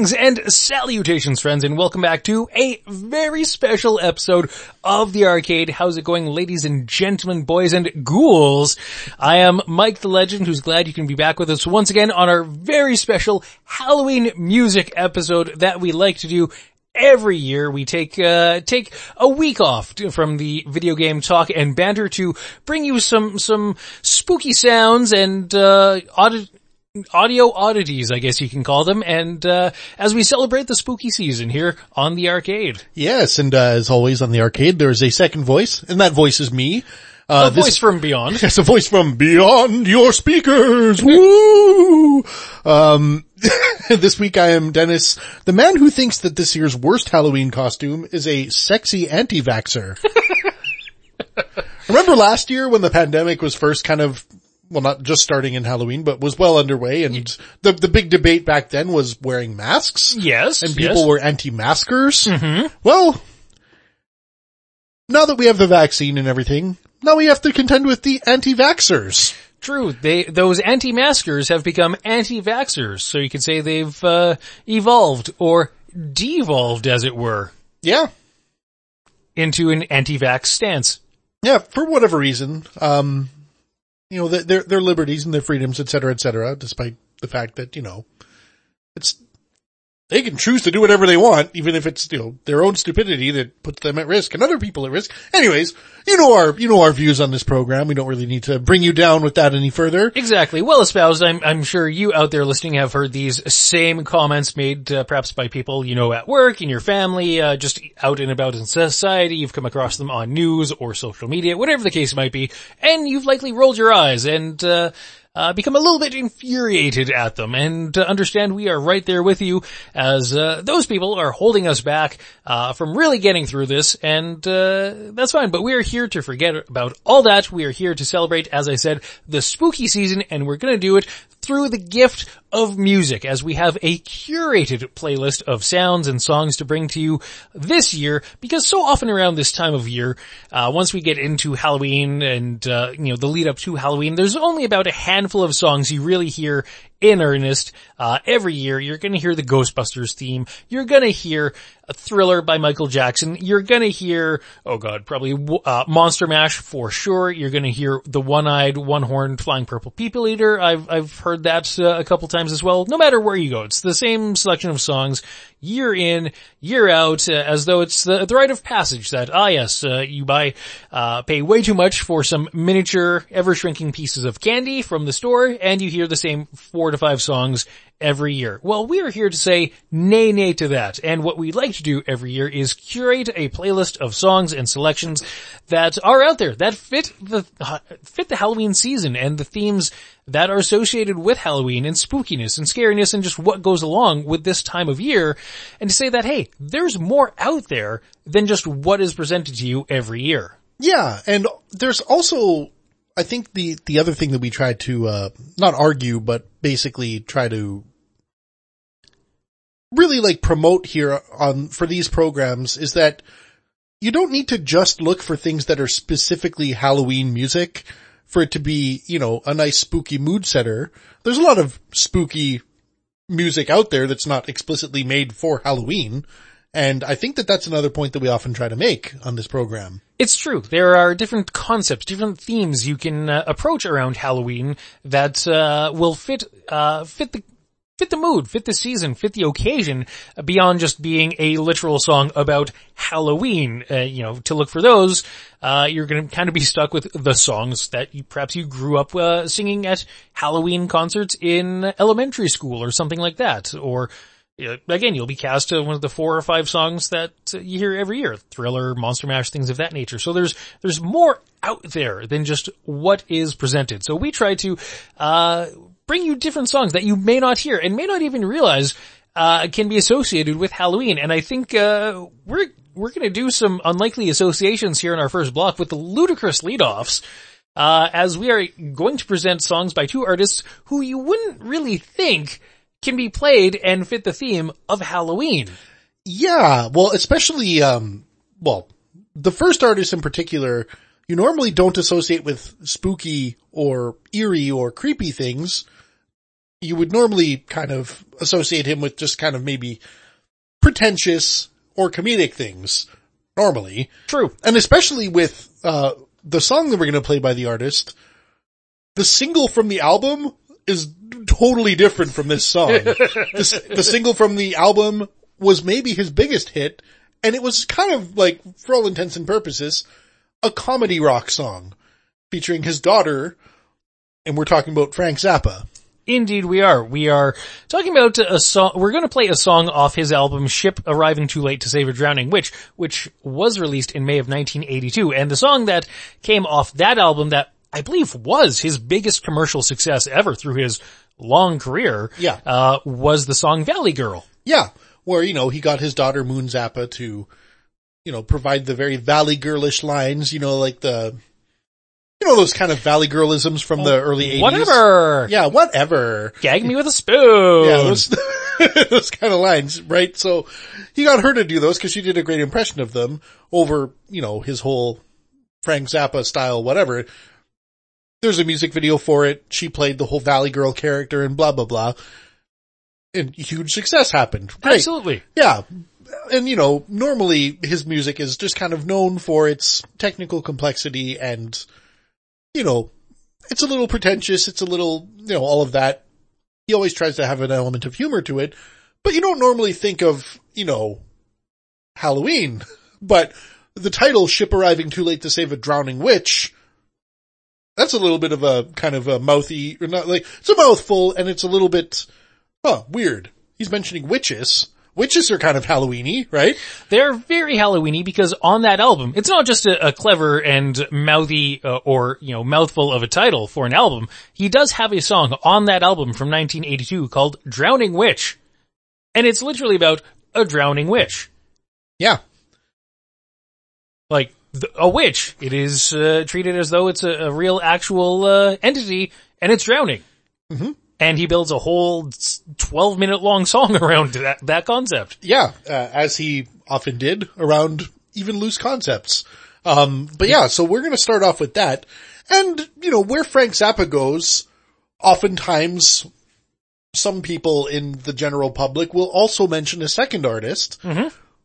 Greetings and salutations friends and welcome back to a very special episode of The Arcade. How's it going ladies and gentlemen, boys and ghouls? I am Mike the Legend who's glad you can be back with us once again on our very special Halloween music episode that we like to do every year we take uh, take a week off to, from the video game talk and banter to bring you some some spooky sounds and uh, audit audio oddities, I guess you can call them. And uh, as we celebrate the spooky season here on the arcade, Yes, and uh, as always on the arcade, there is a second voice, and that voice is me. Uh, a voice from beyond. Yes, a voice from beyond your speakers. Woo! Um, this week I am Dennis, the man who thinks that this year's worst Halloween costume is a sexy anti-vaxxer. Remember last year when the pandemic was first kind of, well not just starting in Halloween, but was well underway and the, the big debate back then was wearing masks? Yes, and yes. people were anti-maskers. Mm-hmm. Well, now that we have the vaccine and everything, now we have to contend with the anti-vaxxers. True. They those anti-maskers have become anti-vaxxers, so you could say they've uh, evolved or devolved, as it were, Yeah. into an anti-vax stance. Yeah, for whatever reason, um, you know, their, their, liberties and their freedoms, et cetera, et cetera, despite the fact that, you know, it's, they can choose to do whatever they want, even if it's, you know, their own stupidity that puts them at risk and other people at risk. Anyways, you know our, you know our views on this program. We don't really need to bring you down with that any further. Exactly. Well espoused. I'm, I'm sure you out there listening have heard these same comments made uh, perhaps by people you know at work, in your family, uh, just out and about in society. You've come across them on news or social media, whatever the case might be, and you've likely rolled your eyes and uh, uh, become a little bit infuriated at them. And uh, understand we are right there with you as uh, those people are holding us back uh, from really getting through this, and uh, that's fine. But we are here to forget about all that. We are here to celebrate, as I said, the spooky season, and we're going to do it through the gift of music as we have a curated playlist of sounds and songs to bring to you this year because so often around this time of year, uh, once we get into Halloween and, uh, you know, the lead up to Halloween, there's only about a handful of songs you really hear in earnest. Uh, every year you're gonna hear the Ghostbusters theme. You're gonna hear a thriller by Michael Jackson. You're gonna hear, oh god, probably, uh, Monster Mash for sure. You're gonna hear the one-eyed, one-horned flying purple people eater. I've, I've heard that uh, a couple times as well. No matter where you go, it's the same selection of songs year in, year out, uh, as though it's the, the rite of passage that, ah yes, uh, you buy, uh, pay way too much for some miniature, ever-shrinking pieces of candy from the store, and you hear the same four to five songs every year. Well, we are here to say nay nay to that, and what we like to do every year is curate a playlist of songs and selections that are out there, that fit the, fit the Halloween season and the themes that are associated with Halloween and spookiness and scariness and just what goes along with this time of year and to say that, hey, there's more out there than just what is presented to you every year. Yeah, and there's also, I think the, the other thing that we try to, uh, not argue, but basically try to really like promote here on, for these programs is that you don't need to just look for things that are specifically Halloween music for it to be, you know, a nice spooky mood setter. There's a lot of spooky music out there that's not explicitly made for Halloween. And I think that that's another point that we often try to make on this program. It's true. There are different concepts, different themes you can uh, approach around Halloween that uh, will fit uh, fit the fit the mood, fit the season, fit the occasion beyond just being a literal song about Halloween. Uh, you know, to look for those, uh, you're going to kind of be stuck with the songs that you perhaps you grew up uh, singing at Halloween concerts in elementary school or something like that, or uh, again, you'll be cast to one of the four or five songs that uh, you hear every year, Thriller, Monster Mash, things of that nature. So there's, there's more out there than just what is presented. So we try to, uh, bring you different songs that you may not hear and may not even realize, uh, can be associated with Halloween. And I think, uh, we're, we're gonna do some unlikely associations here in our first block with the ludicrous leadoffs. Uh, as we are going to present songs by two artists who you wouldn't really think can be played and fit the theme of Halloween. Yeah, well, especially, um, well, the first artist in particular, you normally don't associate with spooky or eerie or creepy things. you would normally kind of associate him with just kind of maybe pretentious or comedic things normally. True. And especially with, uh, the song that we're going to play by the artist, the single from the album is totally different from this song. the, the single from the album was maybe his biggest hit and it was kind of like, for all intents and purposes, a comedy rock song featuring his daughter and we're talking about Frank Zappa. Indeed we are. We are talking about a song, we're gonna play a song off his album Ship Arriving Too Late to Save a Drowning Witch, which was released in May of 1982. And the song that came off that album that I believe was his biggest commercial success ever through his long career, Yeah. uh, was the song Valley Girl. Yeah. Where, you know, he got his daughter Moon Zappa to, you know, provide the very Valley Girlish lines, you know, like the, you know, those kind of Valley Girlisms from the early 80s. Whatever! Yeah, whatever. Gag me with a spoon! Yeah, those, those kind of lines, right? So he got her to do those because she did a great impression of them over, you know, his whole Frank Zappa style, whatever. There's a music video for it. She played the whole Valley Girl character and blah, blah, blah. And huge success happened. Great. Absolutely. Yeah. And you know, normally his music is just kind of known for its technical complexity and, you know, it's a little pretentious, it's a little, you know, all of that. He always tries to have an element of humor to it, but you don't normally think of, you know, Halloween, but the title, Ship Arriving Too Late to Save a Drowning Witch, that's a little bit of a kind of a mouthy, or not like, it's a mouthful and it's a little bit, huh, weird. He's mentioning witches. Witches are kind of Halloweeny, right? They're very Halloweeny because on that album, it's not just a, a clever and mouthy uh, or, you know, mouthful of a title for an album. He does have a song on that album from 1982 called Drowning Witch. And it's literally about a drowning witch. Yeah. Like, th- a witch. It is uh, treated as though it's a, a real actual uh, entity and it's drowning. Mhm. And he builds a whole 12 minute long song around that, that concept. Yeah, uh, as he often did around even loose concepts. Um, but yeah, so we're going to start off with that. And, you know, where Frank Zappa goes, oftentimes some people in the general public will also mention a second artist.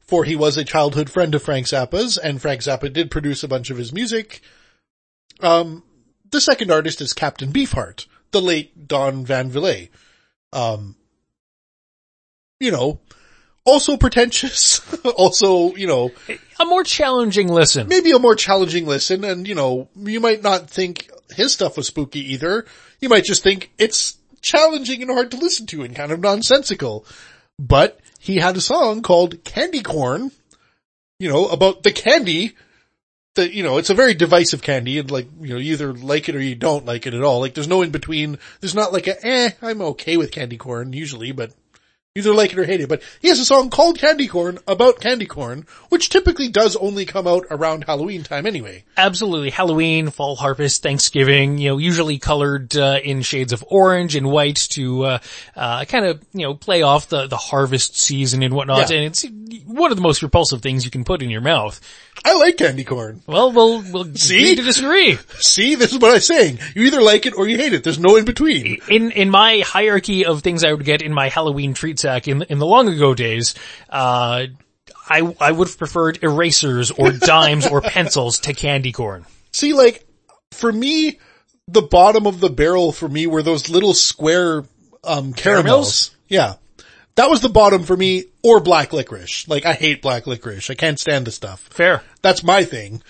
For he was a childhood friend of Frank Zappa's and Frank Zappa did produce a bunch of his music. Um, the second artist is Captain Beefheart, the late Don Van Vliet. Um, you know, also pretentious, also, you know, A more challenging listen. maybe a more challenging listen and, you know, you might not think his stuff was spooky either. You might just think it's challenging and hard to listen to and kind of nonsensical. But he had a song called Candy Corn, you know, about the candy that, you know, it's a very divisive candy and like, you know, you either like it or you don't like it at all. Like there's no in between. There's not like a, eh, I'm okay with candy corn usually, but either like it or hate it. But he has a song called Candy Corn about candy corn, which typically does only come out around Halloween time anyway. Absolutely. Halloween, fall harvest, Thanksgiving, you know, usually colored, uh, in shades of orange and white to, uh, uh, kind of, you know, play off the, the harvest season and whatnot. Yeah. And it's one of the most repulsive things you can put in your mouth. I like candy corn. Well, we'll, we'll See? to disagree. See, this is what I'm saying. You either like it or you hate it. There's no in between. In, in my hierarchy of things I would get in my Halloween treat sack in, in the long ago days, uh, I, I would have preferred erasers or dimes or pencils to candy corn. See, like, for me, the bottom of the barrel for me were those little square, um, caramels. Caramels? Yeah. That was the bottom for me, or black licorice. Like, I hate black licorice. I can't stand the stuff. Fair. That's my thing.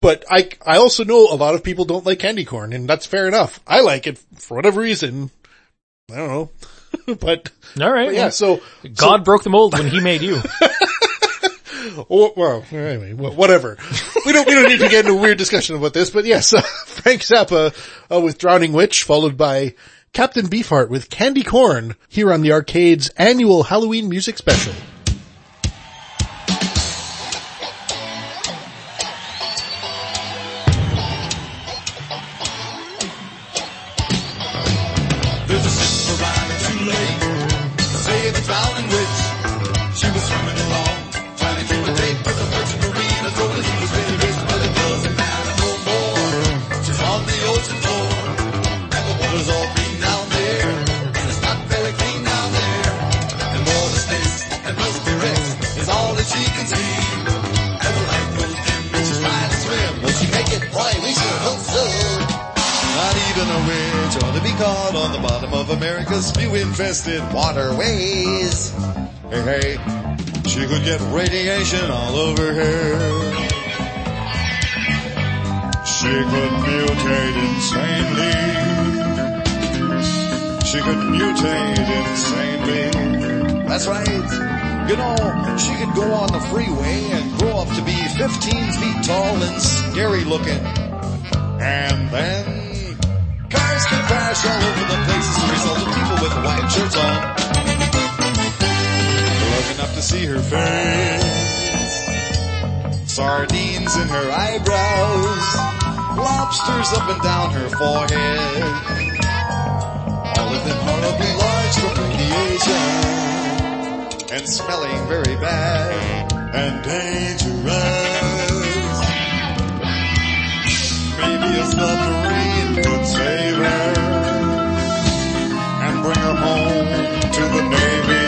But I, I also know a lot of people don't like candy corn, and that's fair enough. I like it for whatever reason. I don't know. but, All right. but yeah, so, God broke the mold when he made you. Well, anyway, whatever. We don't, we don't need to get into a weird discussion about this, but yes, uh, Frank Zappa uh, with Drowning Witch, followed by Captain Beefheart with Candy Corn, here on the Arcade's annual Halloween music special. America's spew-infested waterways. Hey, hey, she could get radiation all over her. She could mutate insanely. She could mutate insanely. That's right. You know, she could go on the freeway and grow up to be 15 feet tall and scary looking. And then cars could crash all over the place as a result of people with white shirts on. Look enough to see her face. Sardines in her eyebrows. Lobsters up and down her forehead. All of them horribly large from radiation. And smelling very bad and dangerous. Maybe a submarine could save her and bring her home to the Navy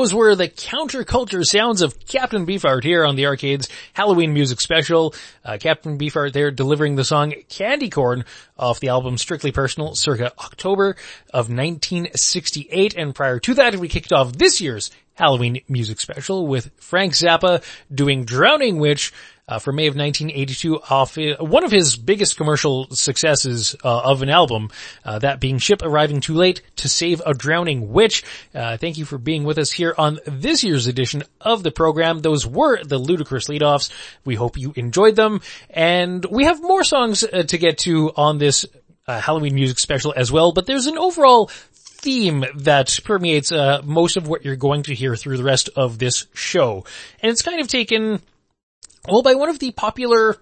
Those were the counterculture sounds of Captain Beefheart here on the Arcade's Halloween music special. Uh, Captain Beefheart there delivering the song Candy Corn off the album Strictly Personal circa October of 1968. And prior to that, we kicked off this year's Halloween music special with Frank Zappa doing Drowning Witch uh, for May of 1982 off uh, one of his biggest commercial successes uh, of an album, uh, that being Ship Arriving Too Late to Save a Drowning Witch. Uh, thank you for being with us here on this year's edition of the program. Those were the ludicrous leadoffs. We hope you enjoyed them, and we have more songs uh, to get to on this Halloween music special as well. But there's an overall theme that permeates uh, most of what you're going to hear through the rest of this show. And it's kind of taken well, by one of the popular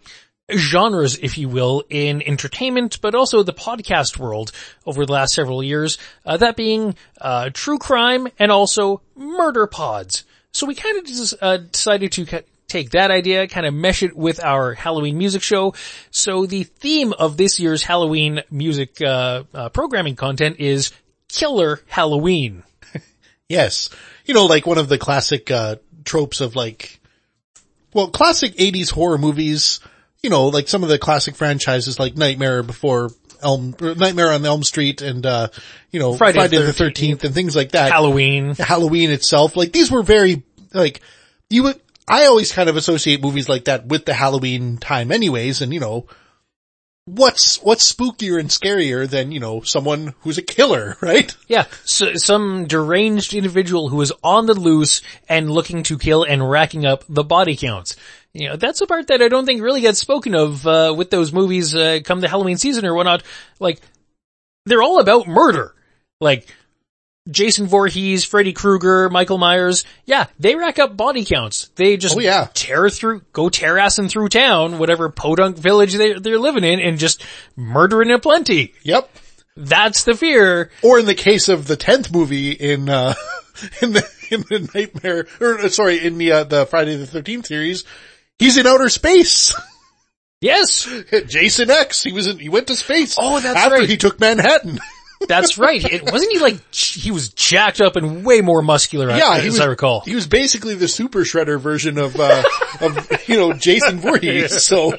genres, if you will, in entertainment, but also the podcast world over the last several years, uh, that being uh, true crime and also murder pods. So we kind of just uh, decided to take that idea, kind of mesh it with our Halloween music show. So the theme of this year's Halloween music uh, uh, programming content is Killer Halloween. Yes. You know, like one of the classic, uh, tropes of like, well, classic 80s horror movies, you know, like some of the classic franchises like Nightmare before Elm, Nightmare on Elm Street and, uh, you know, Friday Friday, the the 13th and things like that. Halloween. Halloween itself, like these were very, like, you would, I always kind of associate movies like that with the Halloween time anyways, and you know, what's, what's spookier and scarier than, you know, someone who's a killer, right? Yeah, so, some deranged individual who is on the loose and looking to kill and racking up the body counts. You know, that's a part that I don't think really gets spoken of, uh, with those movies, uh, come the Halloween season or whatnot. Like, they're all about murder. Like, Jason Voorhees, Freddy Krueger, Michael Myers, yeah, they rack up body counts. They just Oh, yeah. tear through, go tear assing through town, whatever podunk village they, they're living in and just murdering a plenty. Yep. That's the fear. Or in the case of the 10th movie in, uh, in the, in the Nightmare, or uh, sorry, in the, uh, the Friday the 13th series, he's in outer space. Yes. Jason X, he was in, he went to space. Oh, that's after right. he took Manhattan. That's right. It, wasn't he like, he was jacked up and way more muscular Yeah, as he was, I recall. He was basically the super shredder version of, uh, of, you know, Jason Voorhees. So,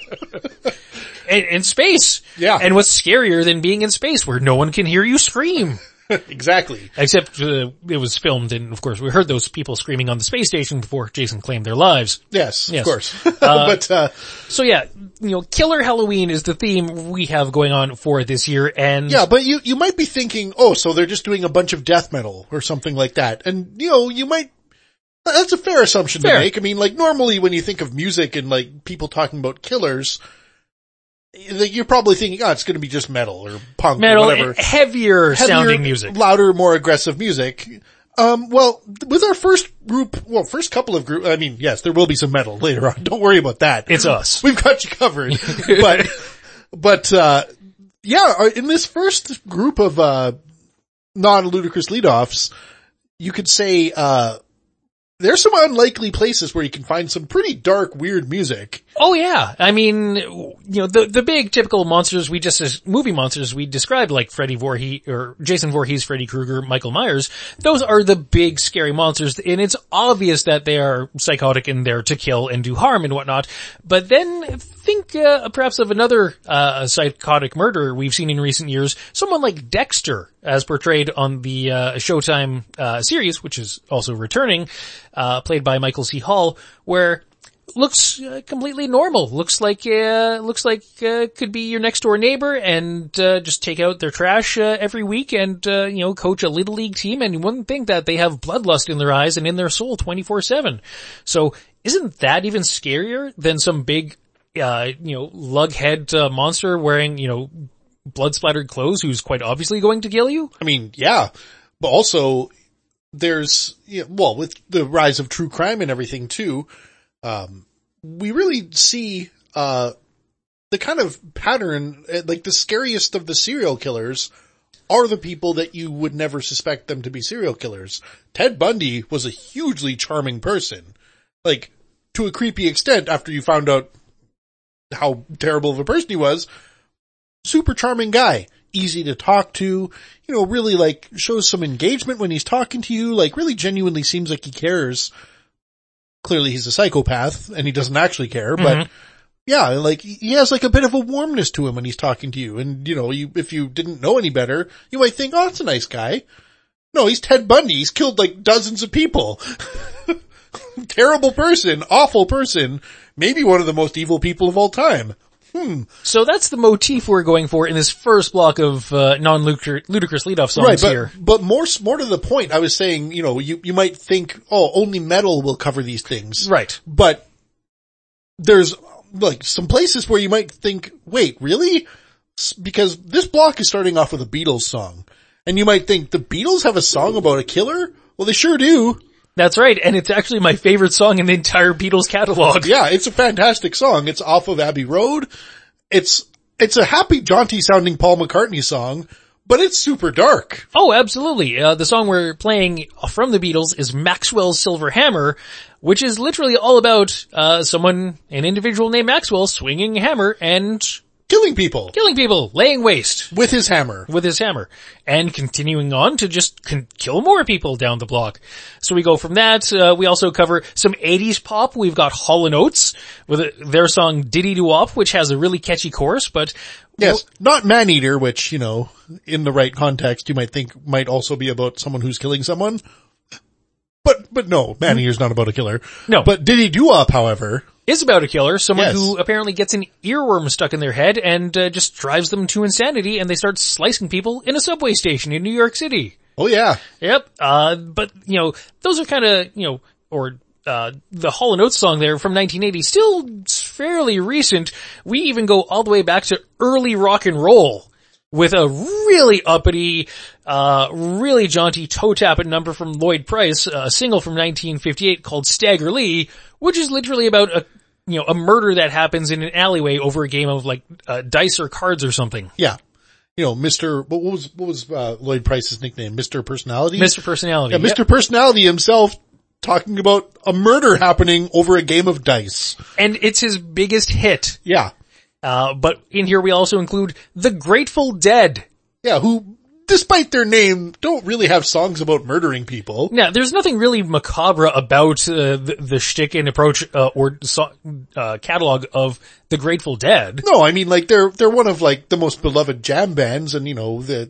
in, in space. Yeah. And what's scarier than being in space where no one can hear you scream? exactly. Except uh, it was filmed and of course we heard those people screaming on the space station before Jason claimed their lives. Yes, Yes. of course. but, uh, So yeah, you know, Killer Halloween is the theme we have going on for this year and yeah, but you, you might be thinking, oh, so they're just doing a bunch of death metal or something like that. And, you know, you might, that's a fair assumption Fair. to make. I mean, like normally when you think of music and like people talking about killers, you're probably thinking, oh, it's gonna be just metal or punk metal, or whatever. heavier, heavier, sounding music. louder, more aggressive music. Um, well, with our first group, well, first couple of group, I mean, yes, there will be some metal later on. Don't worry about that. It's us. We've got you covered. but, but, uh, yeah, uh, in this first group of, uh, non-ludicrous leadoffs, you could say, uh, there's some unlikely places where you can find some pretty dark, weird music. Oh yeah. I mean, you know, the, the big typical monsters we just, as movie monsters we described like Freddy Voorhees, or Jason Voorhees, Freddy Krueger, Michael Myers, those are the big scary monsters and it's obvious that they are psychotic and there to kill and do harm and whatnot. But then think, uh, perhaps of another, uh, psychotic murderer we've seen in recent years, someone like Dexter, as portrayed on the, uh, Showtime, uh, series, which is also returning, uh, played by Michael C. Hall, where looks uh, completely normal. Looks like uh, looks like could be your next door neighbor and just take out their trash every week and uh, you know coach a little league team. And you wouldn't think that they have bloodlust in their eyes and in their soul twenty four seven. So isn't that even scarier than some big uh, you know lughead uh, monster wearing you know blood splattered clothes who's quite obviously going to kill you? I mean, yeah, but also there's, you know, well, with the rise of true crime and everything too, um, we really see, uh, the kind of pattern, uh, like the scariest of the serial killers are the people that you would never suspect them to be serial killers. Ted Bundy was a hugely charming person. Like, to a creepy extent after you found out how terrible of a person he was, super charming guy, easy to talk to, you know, really like shows some engagement when he's talking to you, like really genuinely seems like he cares. Clearly he's a psychopath and he doesn't actually care, but mm-hmm. yeah, like he has like a bit of a warmness to him when he's talking to you. And you know, you, if you didn't know any better, you might think, oh, that's a nice guy. No, he's Ted Bundy. He's killed like dozens of people. Terrible person, awful person, maybe one of the most evil people of all time. Hmm. So that's the motif we're going for in this first block of uh, non-ludicrous leadoff songs Right, but, here. but more, more to the point, I was saying, you know, you, you might think, oh, only metal will cover these things. Right. But there's like some places where you might think, wait, really? Because this block is starting off with a Beatles song. And you might think, the Beatles have a song about a killer? Well, they sure do. That's right, and it's actually my favorite song in the entire Beatles catalog. Yeah, it's a fantastic song. It's off of Abbey Road. It's, it's a happy, jaunty sounding Paul McCartney song, but it's super dark. Oh, absolutely. Uh, the song we're playing from the Beatles is Maxwell's Silver Hammer, which is literally all about uh, someone, an individual named Maxwell, swinging a hammer and Killing people killing people, laying waste with his hammer. with his hammer, and continuing on to just con- kill more people down the block. So we go from that. Uh, we also cover some 80s pop. We've got Hall & Oates with a, their song Diddy Doo Wop, which has a really catchy chorus, but Yes, not man-eater, which, you know, in the right context you might think might also be about someone who's killing someone. But, but no, man-eater's not about a killer. No. But Diddy Doo-Wop, however, is about a killer, someone Yes. who apparently gets an earworm stuck in their head and uh, just drives them to insanity and they start slicing people in a subway station in New York City. oh yeah, Yep. Uh, but you know, those are kind of, you know, or, uh, the Hall & Oates song there from 1980, still fairly recent. We even go all the way back to early rock and roll with a really uppity, uh, really jaunty toe tapping number from Lloyd Price, a single from 1958 called Stagger Lee, which is literally about a, you know, a murder that happens in an alleyway over a game of like, uh, dice or cards or something. yeah. You know, Mr. What was, what was, uh, Lloyd Price's nickname? Mr. Personality? Mr. Personality. Yeah, Yep. Mr. Personality himself talking about a murder happening over a game of dice. And it's his biggest hit. Yeah. Uh, but in here we also include the Grateful Dead. Yeah, who, despite their name, don't really have songs about murdering people. Now, there's nothing really macabre about uh, the, the shtick and approach uh, or so, uh, catalog of the Grateful Dead. No, I mean like they're, they're one of like the most beloved jam bands and you know, the,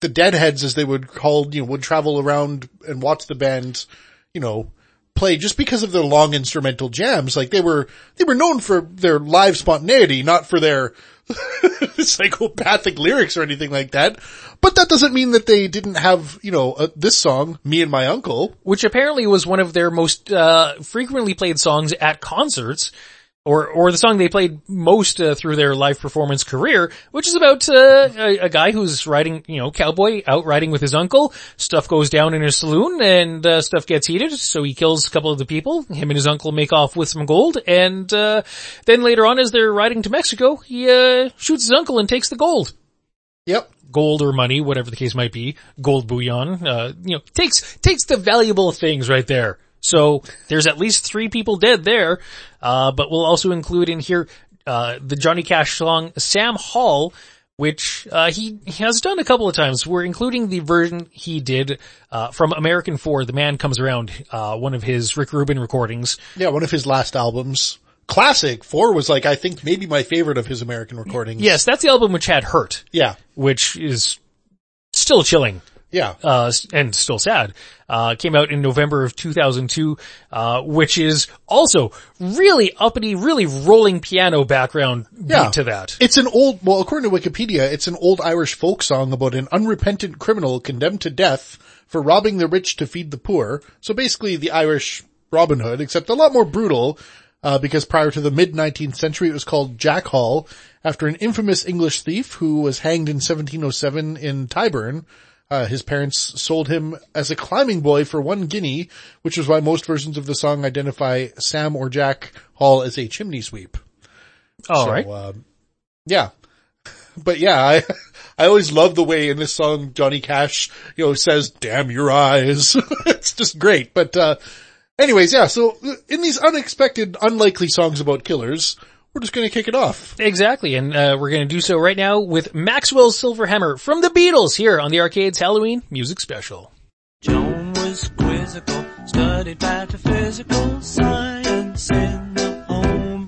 the deadheads as they would call, you know, would travel around and watch the band, you know, play just because of their long instrumental jams. Like they were, they were known for their live spontaneity, not for their psychopathic lyrics or anything like that. But that doesn't mean that they didn't have, you know, uh, this song, Me and My Uncle. which apparently was one of their most uh, frequently played songs at concerts, or or the song they played most uh, through their live performance career, which is about uh, a, a guy who's riding, you know, cowboy out riding with his uncle. Stuff goes down in his saloon, and uh, stuff gets heated, so he kills a couple of the people. Him and his uncle make off with some gold, and uh, then later on, as they're riding to Mexico, he uh, shoots his uncle and takes the gold Yep. gold or money, whatever the case might be, gold bullion, uh, you know, takes, takes the valuable things right there. So there's at least three people dead there, uh, but we'll also include in here, uh, the Johnny Cash song Sam Hall, which, uh, he, has done a couple of times. We're including the version he did, uh, from American Four, The Man Comes Around, uh, one of his Rick Rubin recordings. Yeah, one of his last albums. Classic. Four was like, I think maybe my favorite of his American recordings. Yes, that's the album which had Hurt, Yeah. which is still chilling. Yeah. uh, and still sad, uh, came out in November of 2002, uh, which is also really uppity, really rolling piano background beat Yeah. to that. It's an old, well, according to Wikipedia, it's an old Irish folk song about an unrepentant criminal condemned to death for robbing the rich to feed the poor. So basically the Irish Robin Hood, except a lot more brutal, uh, because prior to the mid-19th century it was called Jack Hall after an infamous English thief who was hanged in 1707 in Tyburn. Uh, his parents sold him as a climbing boy for one guinea, which is why most versions of the song identify Sam or Jack Hall as a chimney sweep. All So, right. um, yeah. But yeah, I, I always love the way in this song Johnny Cash, you know, says, damn your eyes. it's just great. But, uh, anyways, yeah, so in these unexpected, unlikely songs about killers, we're just gonna kick it off. Exactly, and uh, we're going to do so right now with Maxwell Silverhammer from the Beatles here on the Arcade's Halloween Music Special. Joan was quizzical, studied metaphysical science in the home.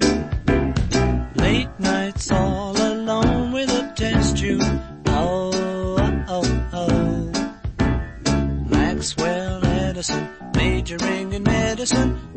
Late nights all alone with a test tube. Oh, oh, oh, oh. Maxwell Edison, majoring in medicine,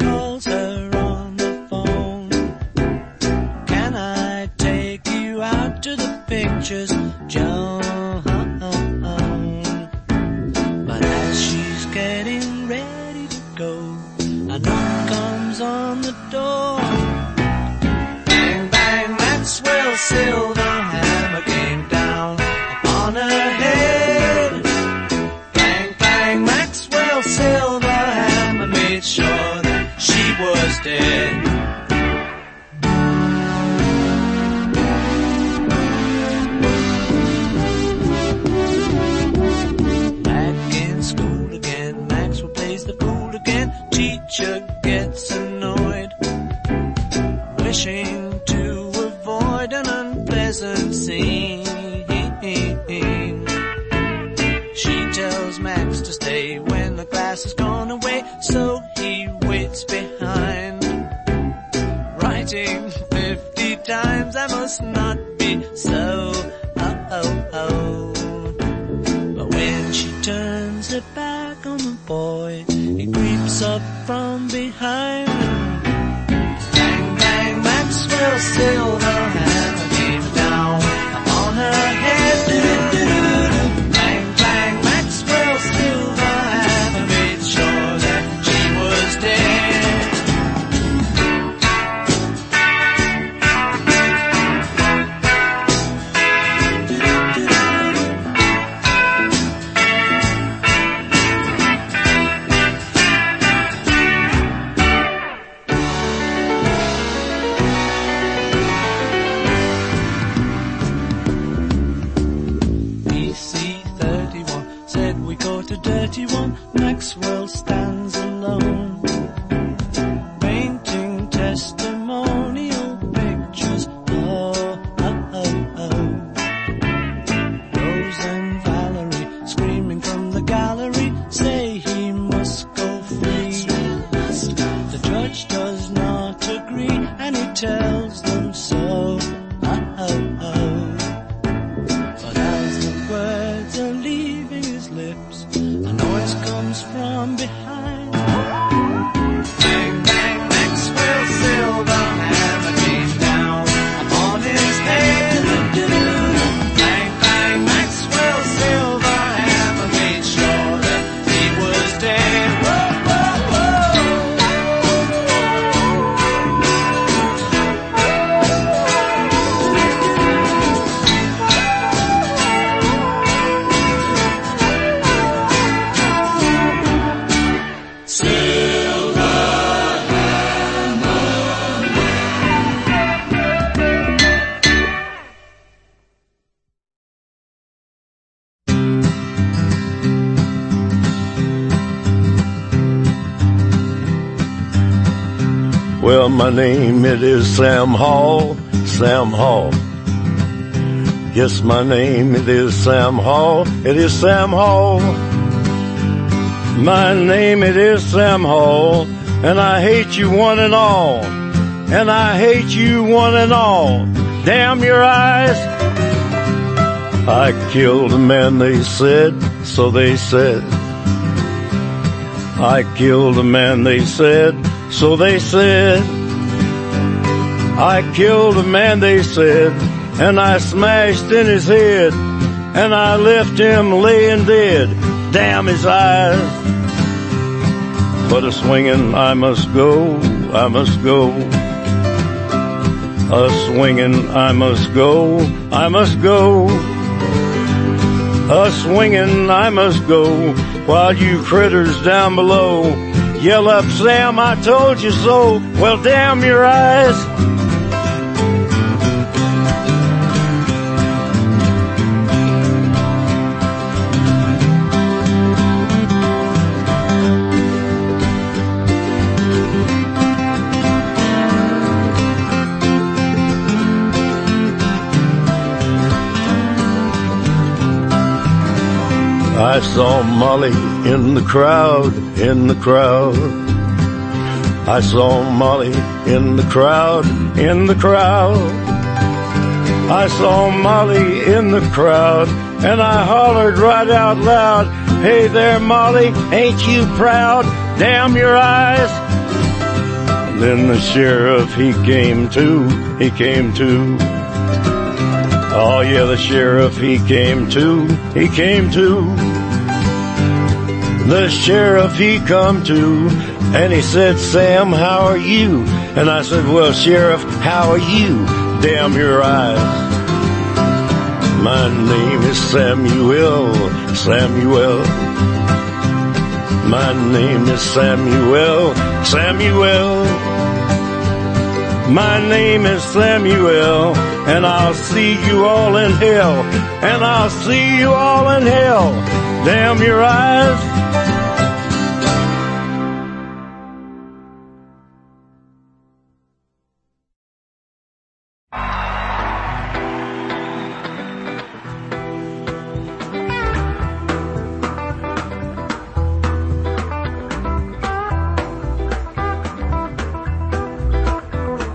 away, so he waits behind. Writing fifty times, I must not be so. Oh, oh, oh. But when she turns her back on the boy, he creeps up from behind. Bang, bang, Maxwell Silverhammer name it is Sam Hall, Sam Hall. Yes, my name it is Sam Hall, it is Sam Hall. My name it is Sam Hall, and I hate you one and all. And I hate you one and all. Damn your eyes. I killed a man, they said, so they said. I killed a man, they said, so they said. I killed a man, they said, and I smashed in his head, and I left him laying dead. Damn his eyes. But a swinging I must go, I must go. A swinging I must go, I must go. A swinging I must go while you critters down below yell up, Sam, I told you so. Well, damn your eyes. I saw Molly in the crowd, in the crowd. I saw Molly in the crowd, in the crowd. I saw Molly in the crowd and I hollered right out loud, Hey there Molly, ain't you proud? Damn your eyes. Then the sheriff he came to, he came to. Oh yeah, the sheriff he came to, he came to. The sheriff he come to and he said, Sam, how are you? And I said, well, sheriff, how are you? Damn your eyes. My name is Samuel, Samuel. My name is Samuel, Samuel. My name is Samuel, and I'll see you all in hell, and I'll see you all in hell. Damn your eyes.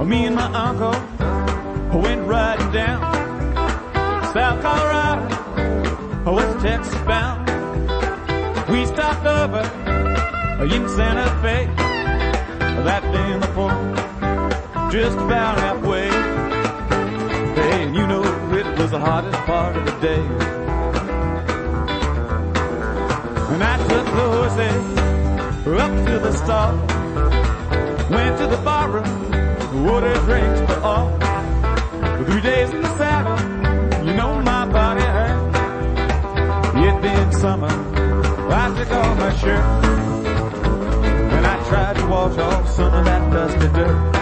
Me and my uncle went riding down South Colorado, West Texas bound. We stopped over in Santa Fe that day in the fall, just about halfway. Hey, and you know it was the hottest part of the day. And I took the horses up to the stall, went to the bar room, ordered drinks for all. For three days in the saddle, you know my body hurt. It been summer, I took off my shirt, and I tried to wash off some of that dusty dirt.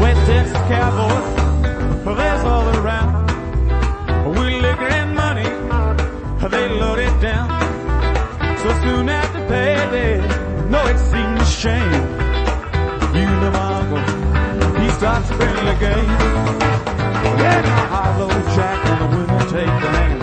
West Texas cowboys, for there's all around. We liquor and money, they load it down. So soon after payday, no it seems a shame. Starts friendly game. Yeah, a high-low jack and the women take the hand.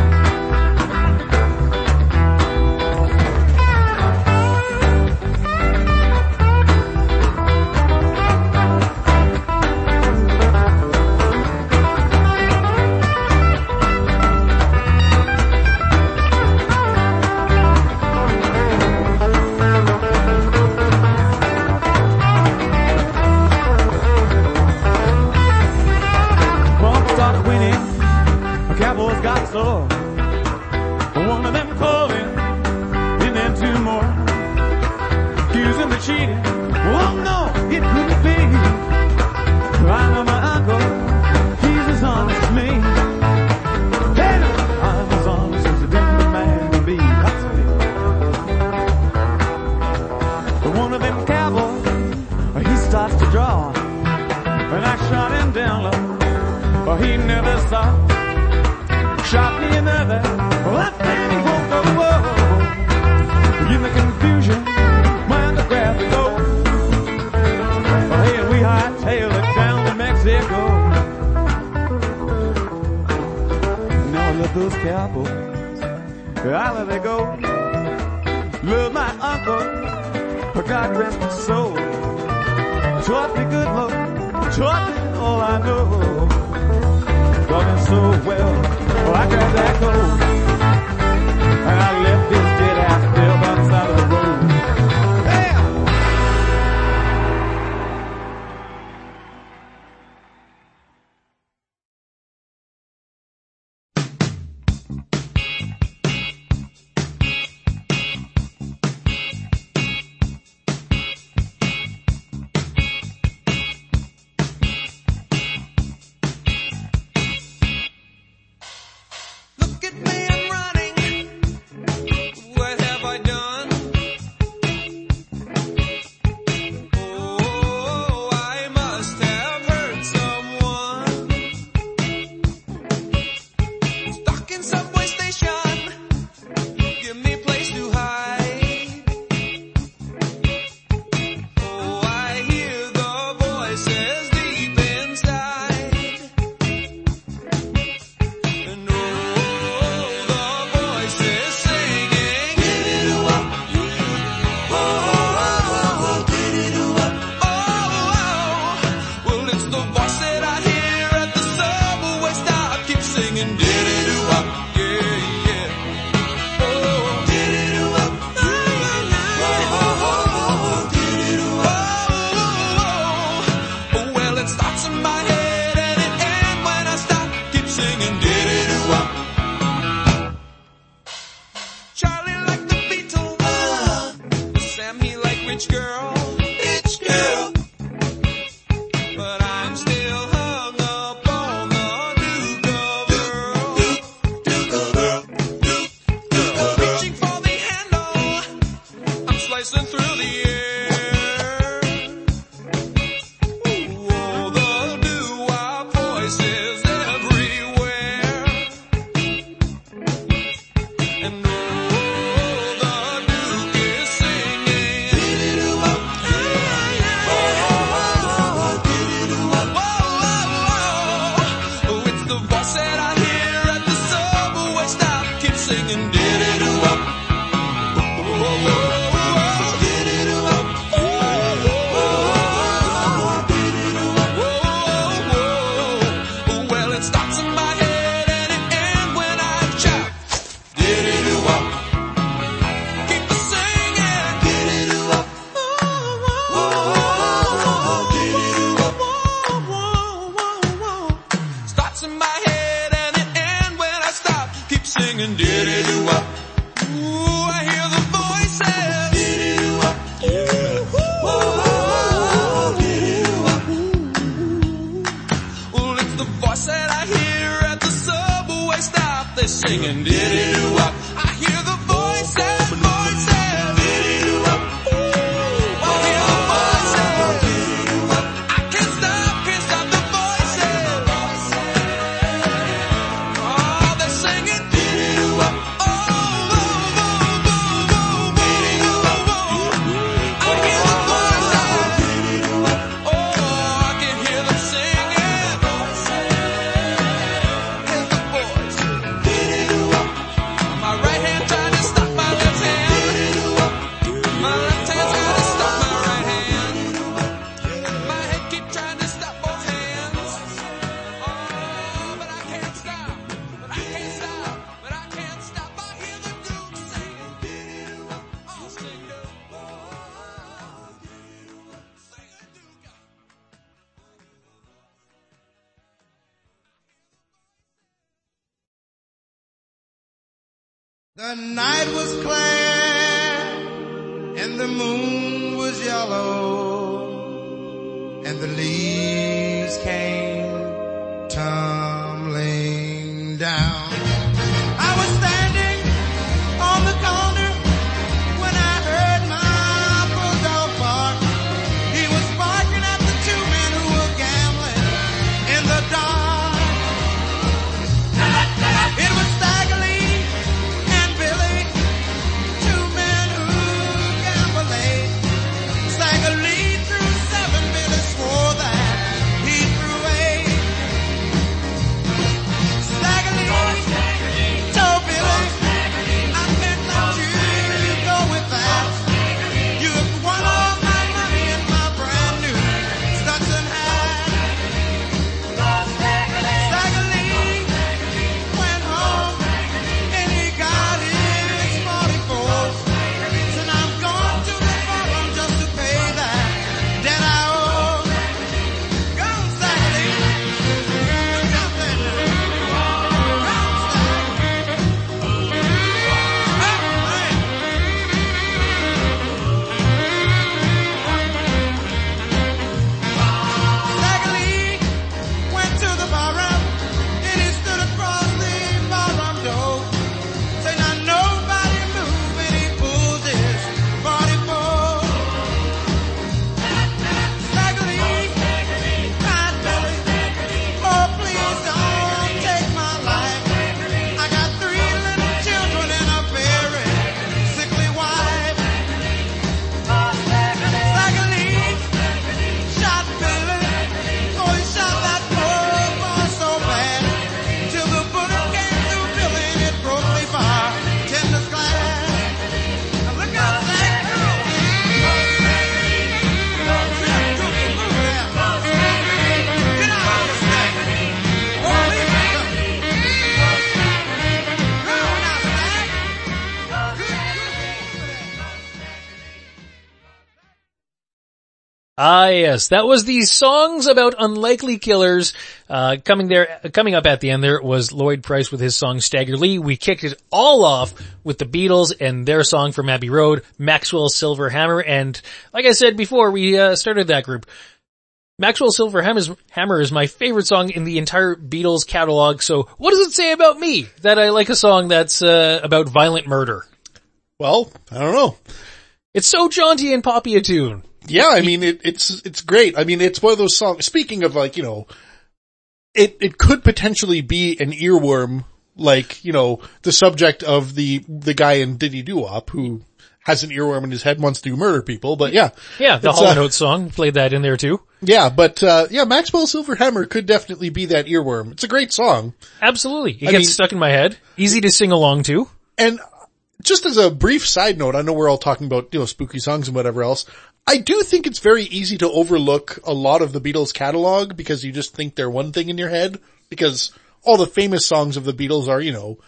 The night was clear and the moon was yellow and the leaves came tumbling. Ah, yes, that was the songs about unlikely killers. Uh, coming there, coming up at the end there was Lloyd Price with his song Stagger Lee. We kicked it all off with the Beatles and their song from Abbey Road, Maxwell Silver Hammer. And like I said before we uh, started that group, Maxwell Silver Hammer is my favorite song in the entire Beatles catalog. So what does it say about me that I like a song that's uh, about violent murder? Well, I don't know. It's so jaunty and poppy a tune. Yeah, I mean, it, it's, it's great. I mean, it's one of those songs, speaking of like, you know, it, it could potentially be an earworm, like, you know, the subject of the, the guy in Diddy Doo-Wop who has an earworm in his head, wants to murder people, but yeah. Yeah, the Hall uh, Notes song played that in there too. Yeah, but, uh, yeah, Maxwell Silverhammer could definitely be that earworm. It's a great song. Absolutely. It I gets mean- stuck in my head. Easy to sing along to. And just as a brief side note, I know we're all talking about, you know, spooky songs and whatever else. I do think it's very easy to overlook a lot of the Beatles catalog because you just think they're one thing in your head because all the famous songs of the Beatles are, you know,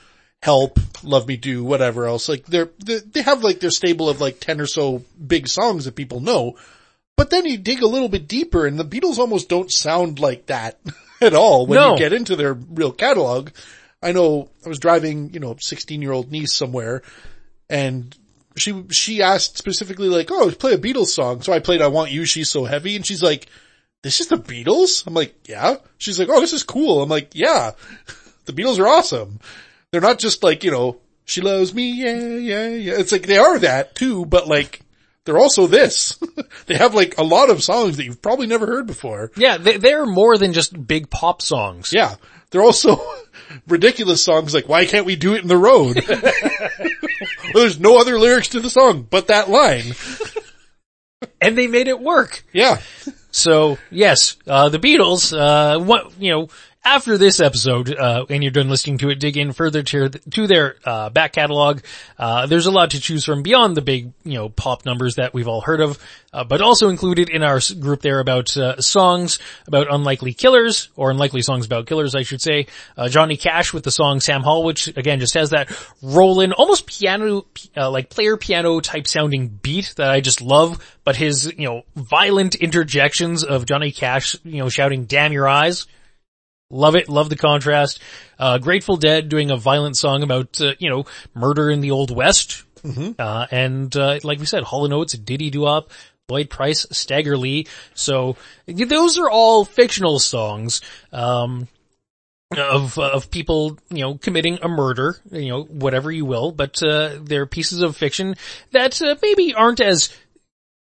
Help, Love Me Do, whatever else. Like they're, they they have like their stable of like 10 or so big songs that people know. But then you dig a little bit deeper and the Beatles almost don't sound like that at all when No. you get into their real catalog. I know I was driving, you know, 16 year old niece somewhere and she, she asked specifically like, oh, play a Beatles song. So I played I Want You, She's So Heavy and she's like, this is the Beatles? I'm like, yeah. She's like, oh, this is cool. I'm like, yeah, the Beatles are awesome. They're not just like, you know, she loves me, yeah, yeah, yeah. It's like they are that too, but like, they're also this. they have like a lot of songs that you've probably never heard before. Yeah, they, they're more than just big pop songs. Yeah. They're also ridiculous songs like, why can't we do it in the road? Well, there's no other lyrics to the song but that line. And they made it work. Yeah. So yes, uh, the Beatles, uh, what, you know, after this episode, uh, and you're done listening to it, dig in further to, to their, uh, back catalog. Uh, there's a lot to choose from beyond the big, you know, pop numbers that we've all heard of, uh, but also included in our group there about, uh, songs about unlikely killers, or unlikely songs about killers, I should say. Uh, Johnny Cash with the song Sam Hall, which again just has that roll-in, almost piano, like player piano type sounding beat that I just love, but his, you know, violent interjections of Johnny Cash, you know, shouting, damn your eyes. Love it. Love the contrast. Uh, Grateful Dead doing a violent song about, uh, you know, murder in the Old West. Uh, and, uh, like we said, Hall & Oates, Diddy Doo-Wop, Lloyd Price, Stagger Lee. So those are all fictional songs. Um, of of people, you know, committing a murder, you know, whatever you will, but uh, they're pieces of fiction that uh, maybe aren't as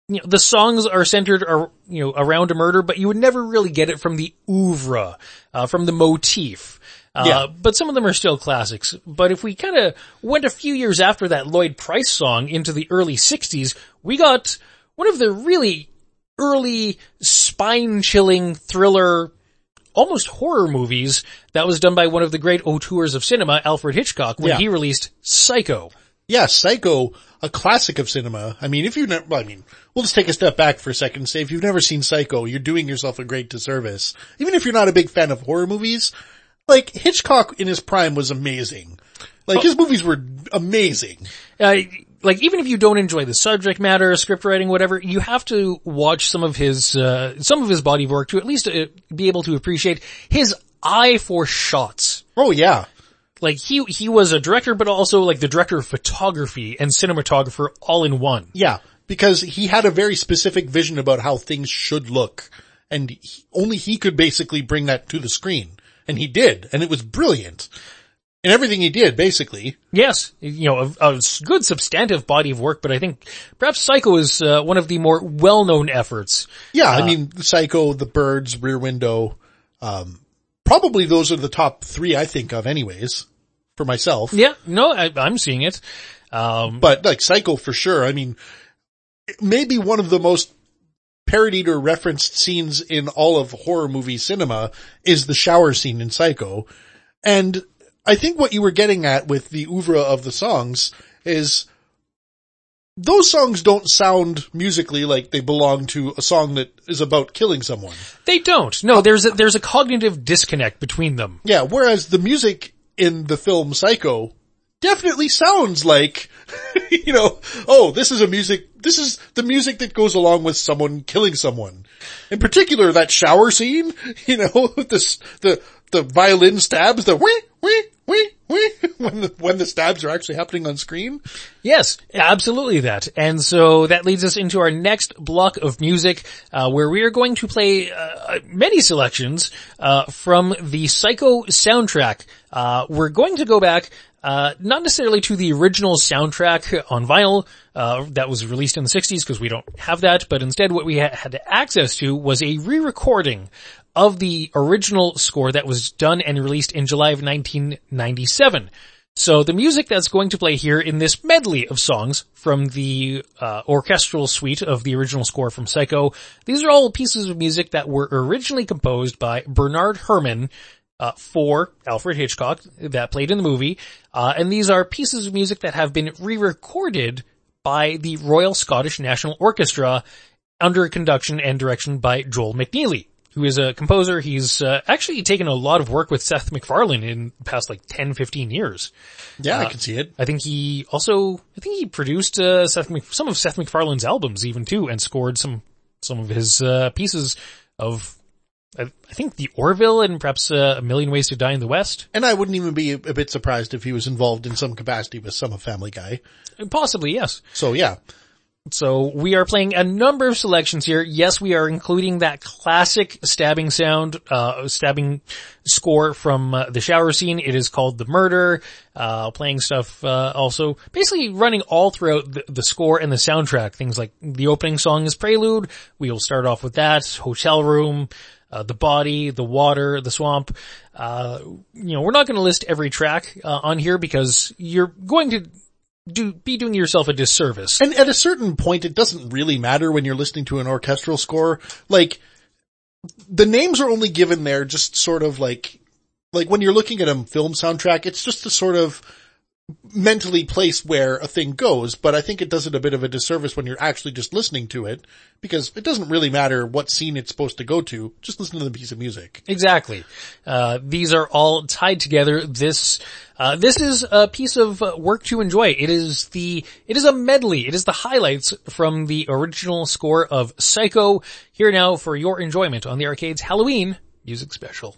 you know, the songs are centered, ar- you know, around a murder, but you would never really get it from the oeuvre, uh, from the motif. Uh, Yeah. but some of them are still classics. But if we kind of went a few years after that Lloyd Price song into the early 60s, we got one of the really early spine-chilling thriller almost horror movies that was done by one of the great auteurs of cinema, Alfred Hitchcock, when Yeah. he released Psycho. Yeah, Psycho, a classic of cinema. I mean, if you've never, well, I mean, we'll just take a step back for a second and say if you've never seen Psycho, you're doing yourself a great disservice. Even if you're not a big fan of horror movies, like Hitchcock in his prime was amazing. Like his movies were amazing. uh, like even if you don't enjoy the subject matter, script writing, whatever, you have to watch some of his, uh, some of his body of work to at least uh, be able to appreciate his eye for shots. Oh yeah. Like he, he was a director, but also like the director of photography and cinematographer all in one. Yeah. Because he had a very specific vision about how things should look. And he, only he could basically bring that to the screen. And he did. And it was brilliant. And everything he did, basically. Yes, you know, a good substantive body of work, but I think perhaps Psycho is uh, one of the more well-known efforts. Yeah, I mean, Psycho, The Birds, Rear Window, um, probably those are the top three I think of anyways, for myself. Yeah, no, I, I'm seeing it. Um, But like Psycho for sure, I mean, maybe one of the most parodied or referenced scenes in all of horror movie cinema is the shower scene in Psycho. And I think what you were getting at with the oeuvre of the songs is those songs don't sound musically like they belong to a song that is about killing someone. they don't. No, there's a, there's a cognitive disconnect between them. Yeah, whereas the music in the film Psycho definitely sounds like, you know, oh, this is a music this is the music that goes along with someone killing someone. In particular, that shower scene, you know, this, the, the violin stabs, the wee, wee, wee, wee, when the, when the stabs are actually happening on screen. Yes, absolutely that. And so that leads us into our next block of music, uh, where we are going to play uh, many selections uh, from the Psycho soundtrack. Uh, we're going to go back. Uh, not necessarily to the original soundtrack on vinyl uh, that was released in the 60s because we don't have that, but instead what we ha- had access to was a re-recording of the original score that was done and released in July of 1997. So the music that's going to play here in this medley of songs from the uh, orchestral suite of the original score from Psycho, these are all pieces of music that were originally composed by Bernard Herrmann uh, for Alfred Hitchcock that played in the movie, uh, and these are pieces of music that have been re-recorded by the Royal Scottish National Orchestra under conduction and direction by Joel McNeely who is a composer. He's uh, actually taken a lot of work with Seth MacFarlane in the past like 10, 15 years. Yeah, I can see it. I think he also, I think he produced uh, Seth Mc, some of Seth MacFarlane's albums even too, and scored some some of his uh, pieces of. I think the Orville and perhaps uh, A Million Ways to Die in the West. And I wouldn't even be a, a bit surprised if he was involved in some capacity with some of Family Guy. Possibly, yes. So yeah, So we are playing a number of selections here. Yes, we are including that classic stabbing sound, uh, stabbing score from uh, the shower scene. It is called The Murder, uh, playing stuff, uh, also basically running all throughout the, the score and the soundtrack. Things like the opening song is Prelude. We will start off with that. Hotel Room, uh, The Body, The Water, The Swamp. Uh, you know, we're not going to list every track, on here because you're going to do, be doing yourself a disservice. And at a certain point, it doesn't really matter when you're listening to an orchestral score. Like, the names are only given there just sort of like, like when you're looking at a film soundtrack, it's just to sort of mentally place where a thing goes, but I think it does it a bit of a disservice when you're actually just listening to it, because it doesn't really matter what scene it's supposed to go to, just listen to the piece of music. Exactly. Uh, these are all tied together. This, uh, this is a piece of work to enjoy. It is the, it is a medley. It is the highlights from the original score of Psycho. Here now for your enjoyment on the arcade's Halloween music special.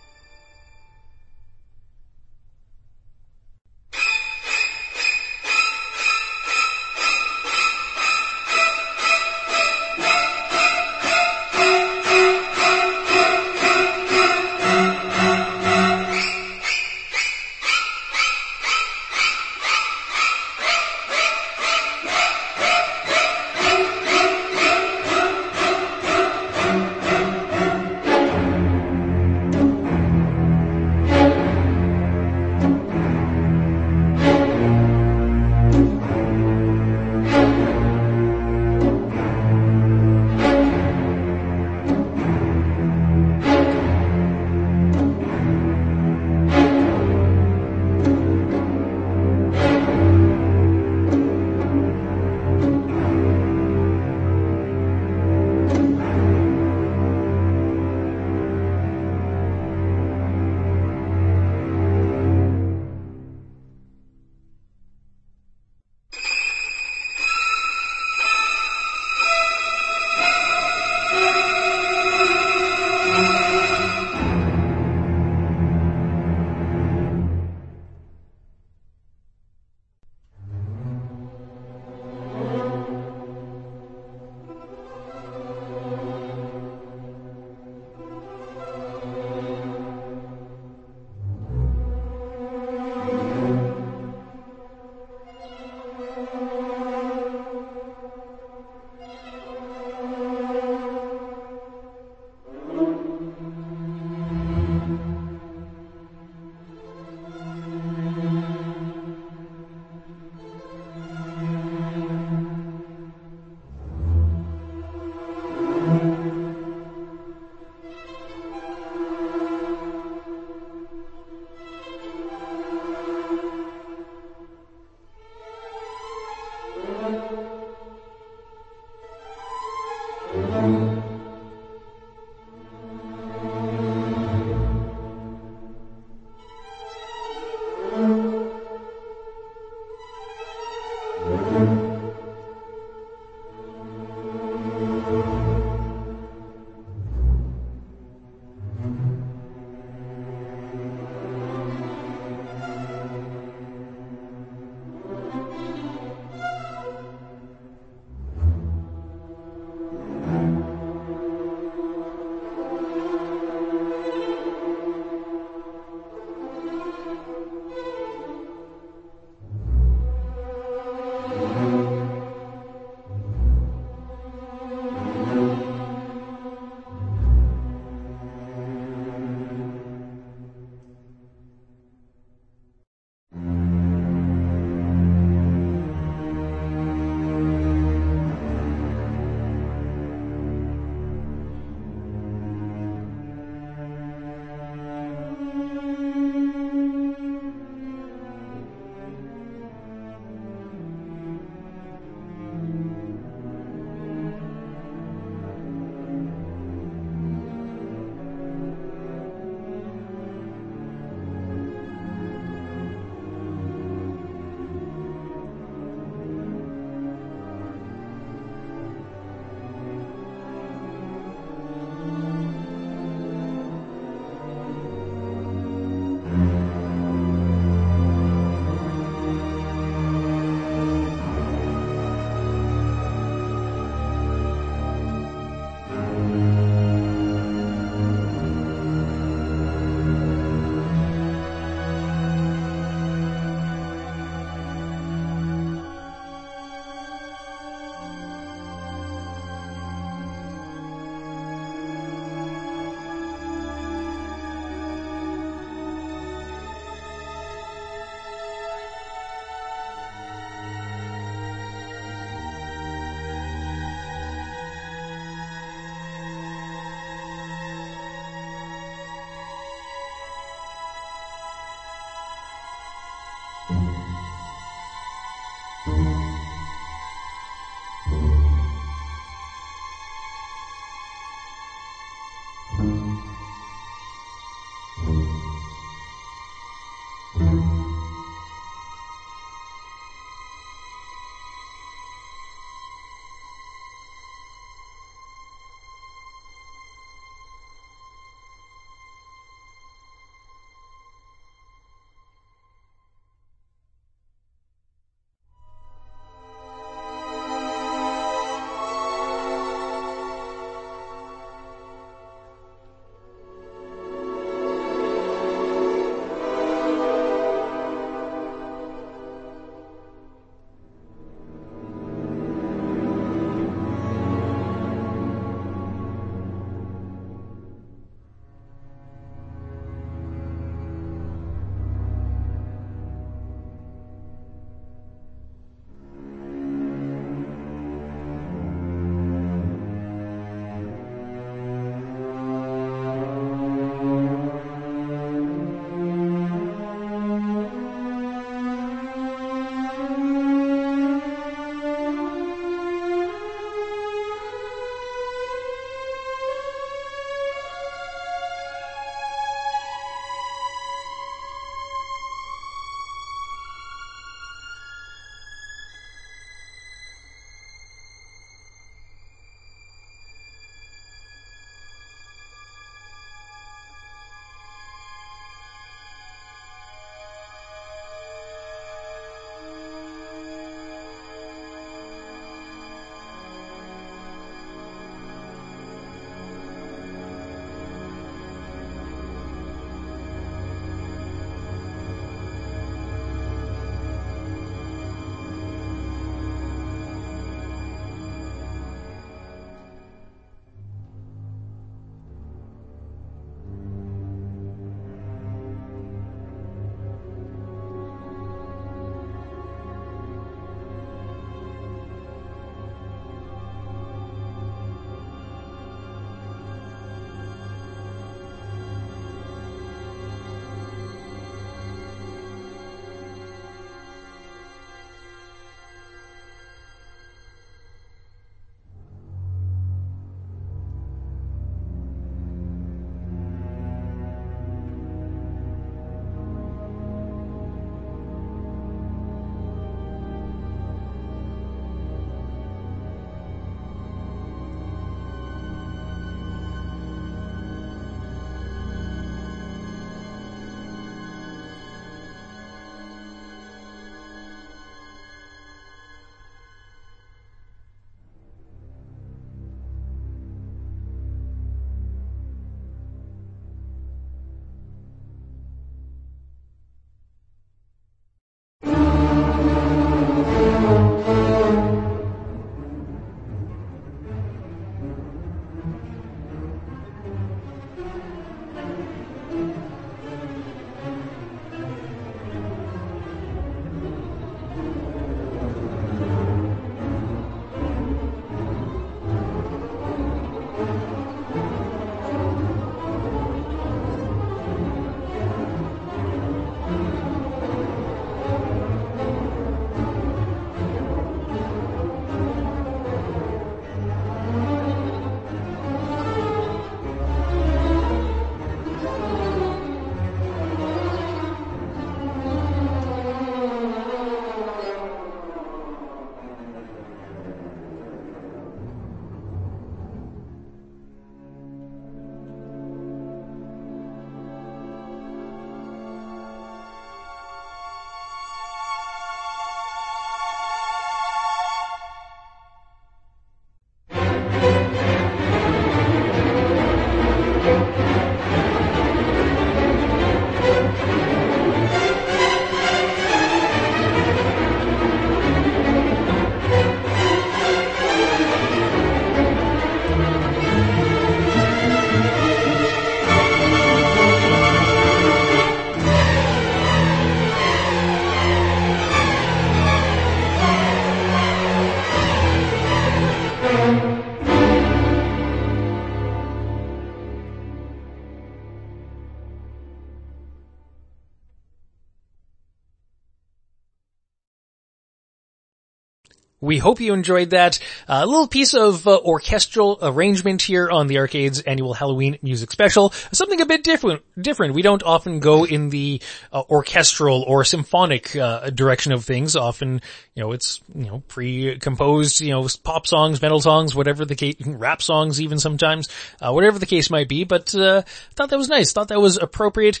We hope you enjoyed that. Uh, little piece of uh, orchestral arrangement here on the Arcade's annual Halloween music special. Something a bit different. Different. We don't often go in the uh, orchestral or symphonic uh, direction of things. Often, you know, it's you know pre-composed, you know, pop songs, metal songs, whatever the case, rap songs, even sometimes, uh, whatever the case might be. But uh, thought that was nice. Thought that was appropriate.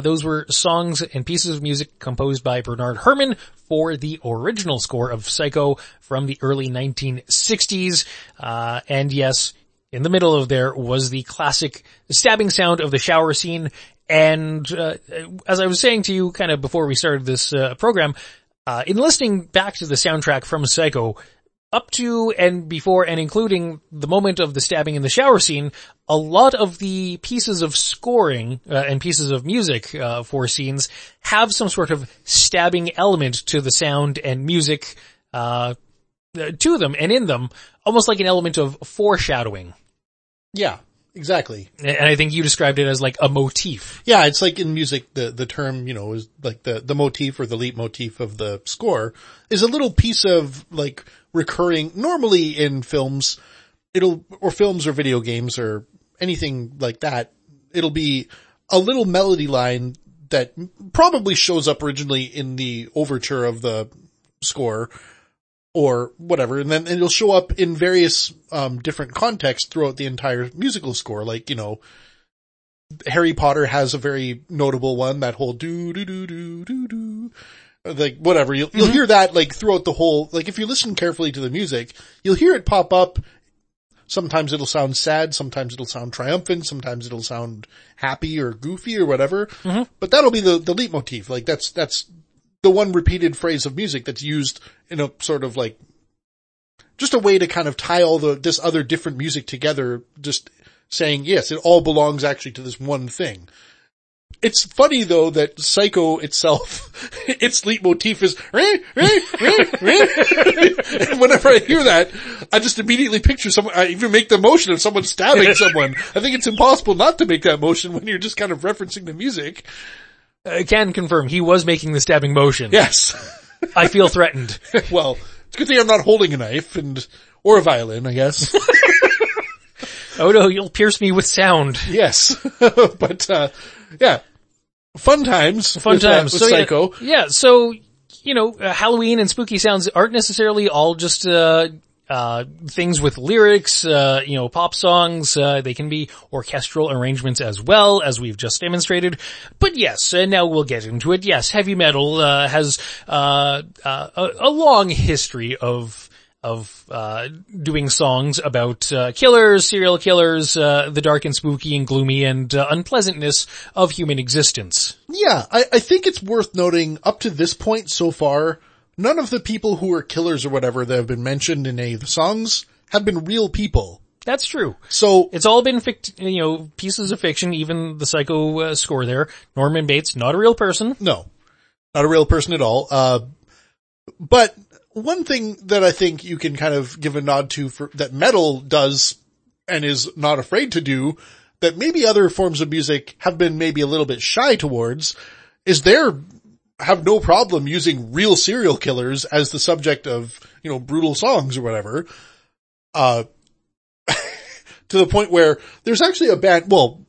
Those were songs and pieces of music composed by Bernard Herrmann for the original score of Psycho from the early 1960s. Uh, and yes, in the middle of there was the classic stabbing sound of the shower scene. And uh, as I was saying to you kind of before we started this uh, program, uh, in listening back to the soundtrack from Psycho, up to and before and including the moment of the stabbing in the shower scene, a lot of the pieces of scoring uh, and pieces of music uh, for scenes have some sort of stabbing element to the sound and music uh, Uh, to them and in them, almost like an element of foreshadowing. Yeah, exactly. And I think you described it as like a motif. Yeah, it's like in music, the, the term, you know, is like the, the motif or the leitmotif of the score is a little piece of like recurring, normally in films, it'll, or films or video games or anything like that, it'll be a little melody line that probably shows up originally in the overture of the score or whatever, and then it'll show up in various um, different contexts throughout the entire musical score. Like you know, Harry Potter has a very notable one, that whole do do do do do do. Like whatever, you'll you'll hear that like throughout the whole. Like if you listen carefully to the music, you'll hear it pop up. Sometimes it'll sound sad, sometimes it'll sound triumphant, sometimes it'll sound happy or goofy or whatever. But that'll be the the leitmotif. Like that's that's the one repeated phrase of music that's used in a sort of like just a way to kind of tie all the this other different music together just saying yes it all belongs actually to this one thing it's funny though that psycho itself its leitmotif is "Reh, reh, reh, reh." and whenever i hear that i just immediately picture someone i even make the motion of someone stabbing someone i think it's impossible not to make that motion when you're just kind of referencing the music I can confirm he was making the stabbing motion. yes I feel threatened. well, it's a good thing I'm not holding a knife and, or a violin, I guess. Oh no, you'll pierce me with sound. yes. but, uh, yeah. Fun times. Fun with, uh, times. with so Psycho. Yeah, yeah, so, you know, uh, Halloween and spooky sounds aren't necessarily all just, uh, things with lyrics, uh, you know, pop songs, uh, they can be orchestral arrangements as well, as we've just demonstrated. But yes, and now we'll get into it. Yes, heavy metal, uh, has, uh, uh, a, a long history of, of, uh, doing songs about, killers, serial killers, uh, the dark and spooky and gloomy and, unpleasantness of human existence. Yeah, I, I think it's worth noting up to this point so far, none of the people who are killers or whatever that have been mentioned in any of the songs have been real people. That's true. So, It's all been fict- you know, pieces of fiction, even the psycho uh, score there. Norman Bates, not a real person. no, not a real person at all. Uh, but one thing that I think you can kind of give a nod to for, that metal does and is not afraid to do that maybe other forms of music have been maybe a little bit shy towards is they're have no problem using real serial killers as the subject of, you know, brutal songs or whatever. Uh, to the point where there's actually a band, well,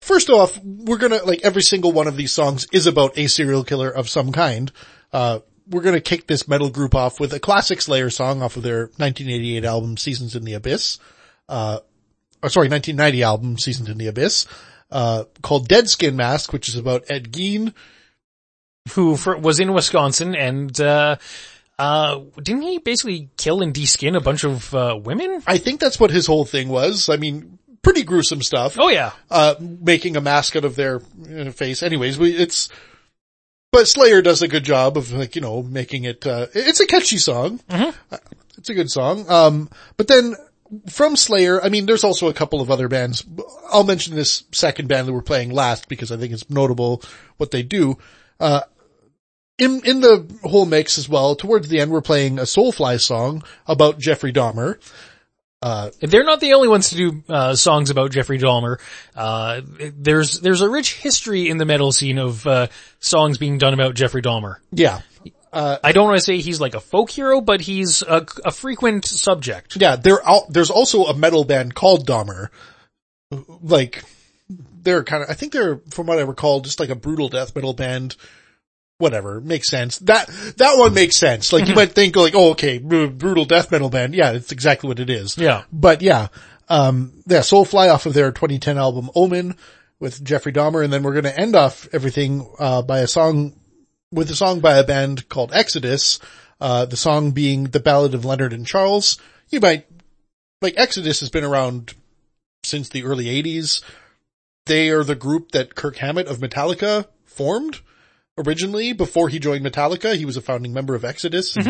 first off, we're gonna, like every single one of these songs is about a serial killer of some kind. Uh, we're gonna kick this metal group off with a classic Slayer song off of their 1988 album Seasons in the Abyss. Uh, or sorry, 1990 album Seasons in the Abyss, uh, called Dead Skin Mask, which is about Ed Gein. Who was in Wisconsin and, uh, uh, didn't he basically kill and deskin a bunch of, uh, women? I think that's what his whole thing was. I mean, pretty gruesome stuff. Oh yeah. uh, making a mask out of their uh, face. Anyways, we, it's, but Slayer does a good job of like, you know, making it, uh, it's a catchy song. Uh, It's a good song. Um, but then from Slayer, I mean, there's also a couple of other bands. I'll mention this second band that we're playing last because I think it's notable what they do. Uh, in, in the whole mix as well, towards the end, we're playing a Soulfly song about Jeffrey Dahmer. They're not the only ones to do, uh, songs about Jeffrey Dahmer. Uh, there's, there's a rich history in the metal scene of, uh, songs being done about Jeffrey Dahmer. Yeah. I don't want to say he's like a folk hero, but he's a, a frequent subject. Yeah, there there's also a metal band called Dahmer. Like, they're kind of, I think they're, from what I recall, just like a brutal death metal band. Whatever, makes sense. That, that one makes sense. Like you might think like, oh okay, br- brutal death metal band. Yeah, it's exactly what it is. Yeah. But yeah, um, yeah, Soulfly off of their 2010 album Omen with Jeffrey Dahmer, and then we're gonna end off everything, uh, by a song, with a song by a band called Exodus, uh, the song being The Ballad of Leonard and Charles. You might, like Exodus has been around since the early 80s. They are the group that Kirk Hammett of Metallica formed originally before he joined Metallica. He was a founding member of Exodus and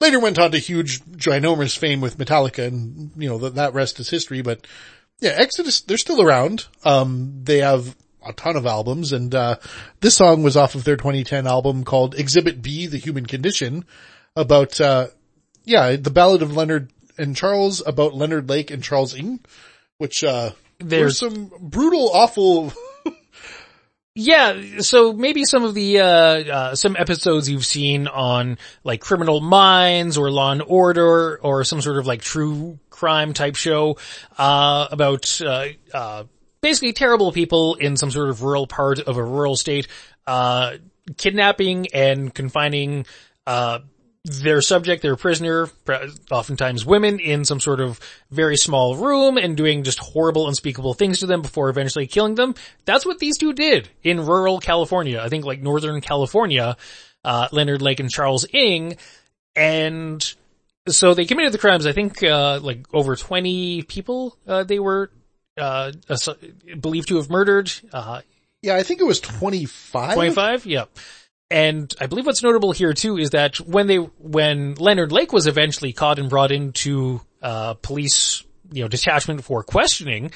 later went on to huge, ginormous fame with Metallica and, you know, that, that rest is history. But yeah, Exodus, they're still around. Um, they have a ton of albums and, uh, this song was off of their 2010 album called Exhibit B, The Human Condition about, uh, yeah, the ballad of Leonard and Charles about Leonard Lake and Charles Ng, which, uh, There's- some brutal, awful, Yeah, so maybe some of the, uh, uh, some episodes you've seen on like Criminal Minds or Law and Order or some sort of like true crime type show, uh, about, uh, uh, basically terrible people in some sort of rural part of a rural state, uh, kidnapping and confining, uh, their subject, their prisoner, oftentimes women, in some sort of very small room and doing just horrible, unspeakable things to them before eventually killing them. That's what these two did in rural California. I think like Northern California, uh, Leonard Lake and Charles Ng. And so they committed the crimes. I think, uh, like over 20 people, uh, they were, uh, believed to have murdered, uh, yeah, I think it was 25. 25? Yeah. And I believe what's notable here too is that when they, when Leonard Lake was eventually caught and brought into, uh, police, you know, detachment for questioning,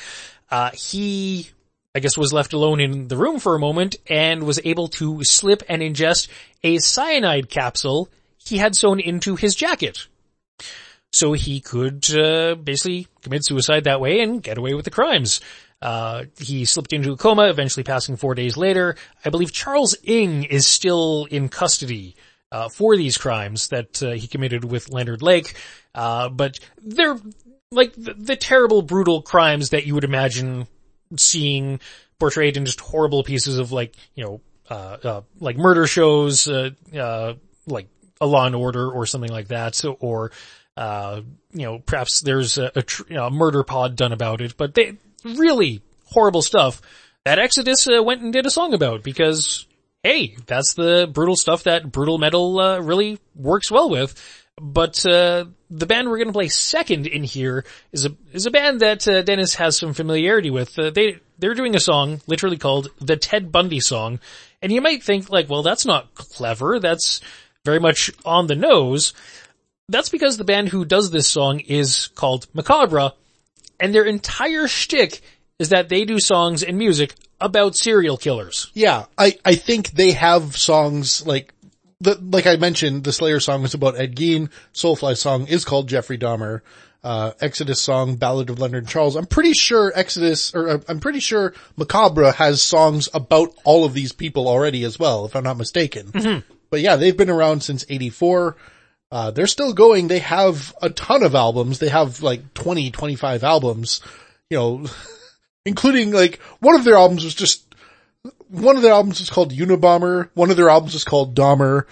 uh, he, I guess was left alone in the room for a moment and was able to slip and ingest a cyanide capsule he had sewn into his jacket. So he could, uh, basically commit suicide that way and get away with the crimes. Uh, he slipped into a coma, eventually passing four days later. I believe Charles Ng is still in custody, uh, for these crimes that, uh, he committed with Leonard Lake. Uh, but they're like the, the terrible, brutal crimes that you would imagine seeing portrayed in just horrible pieces of like, you know, uh, uh, like murder shows, uh, uh, like a Law and Order or something like that. So, or, uh, you know, perhaps there's a, a, tr- a murder pod done about it, but they, really horrible stuff that Exodus uh, went and did a song about because, hey, that's the brutal stuff that brutal metal, uh, really works well with. But, uh, the band we're gonna play second in here is a, is a band that, uh, Dennis has some familiarity with. Uh, they, they're doing a song literally called the Ted Bundy song. And you might think like, well, that's not clever. That's very much on the nose. That's because the band who does this song is called Macabre, and their entire shtick is that they do songs and music about serial killers. Yeah, I, I think they have songs like, the, like I mentioned, the Slayer song is about Ed Gein, Soulfly song is called Jeffrey Dahmer, uh, Exodus song, Ballad of Leonard Charles. I'm pretty sure Exodus, or uh, I'm pretty sure Macabre has songs about all of these people already as well, if I'm not mistaken. But yeah, they've been around since 84. Uh, they're still going. They have a ton of albums. They have like 20, 25 albums, you know, including like one of their albums was just, one of their albums was called Unabomber. One of their albums was called Dahmer,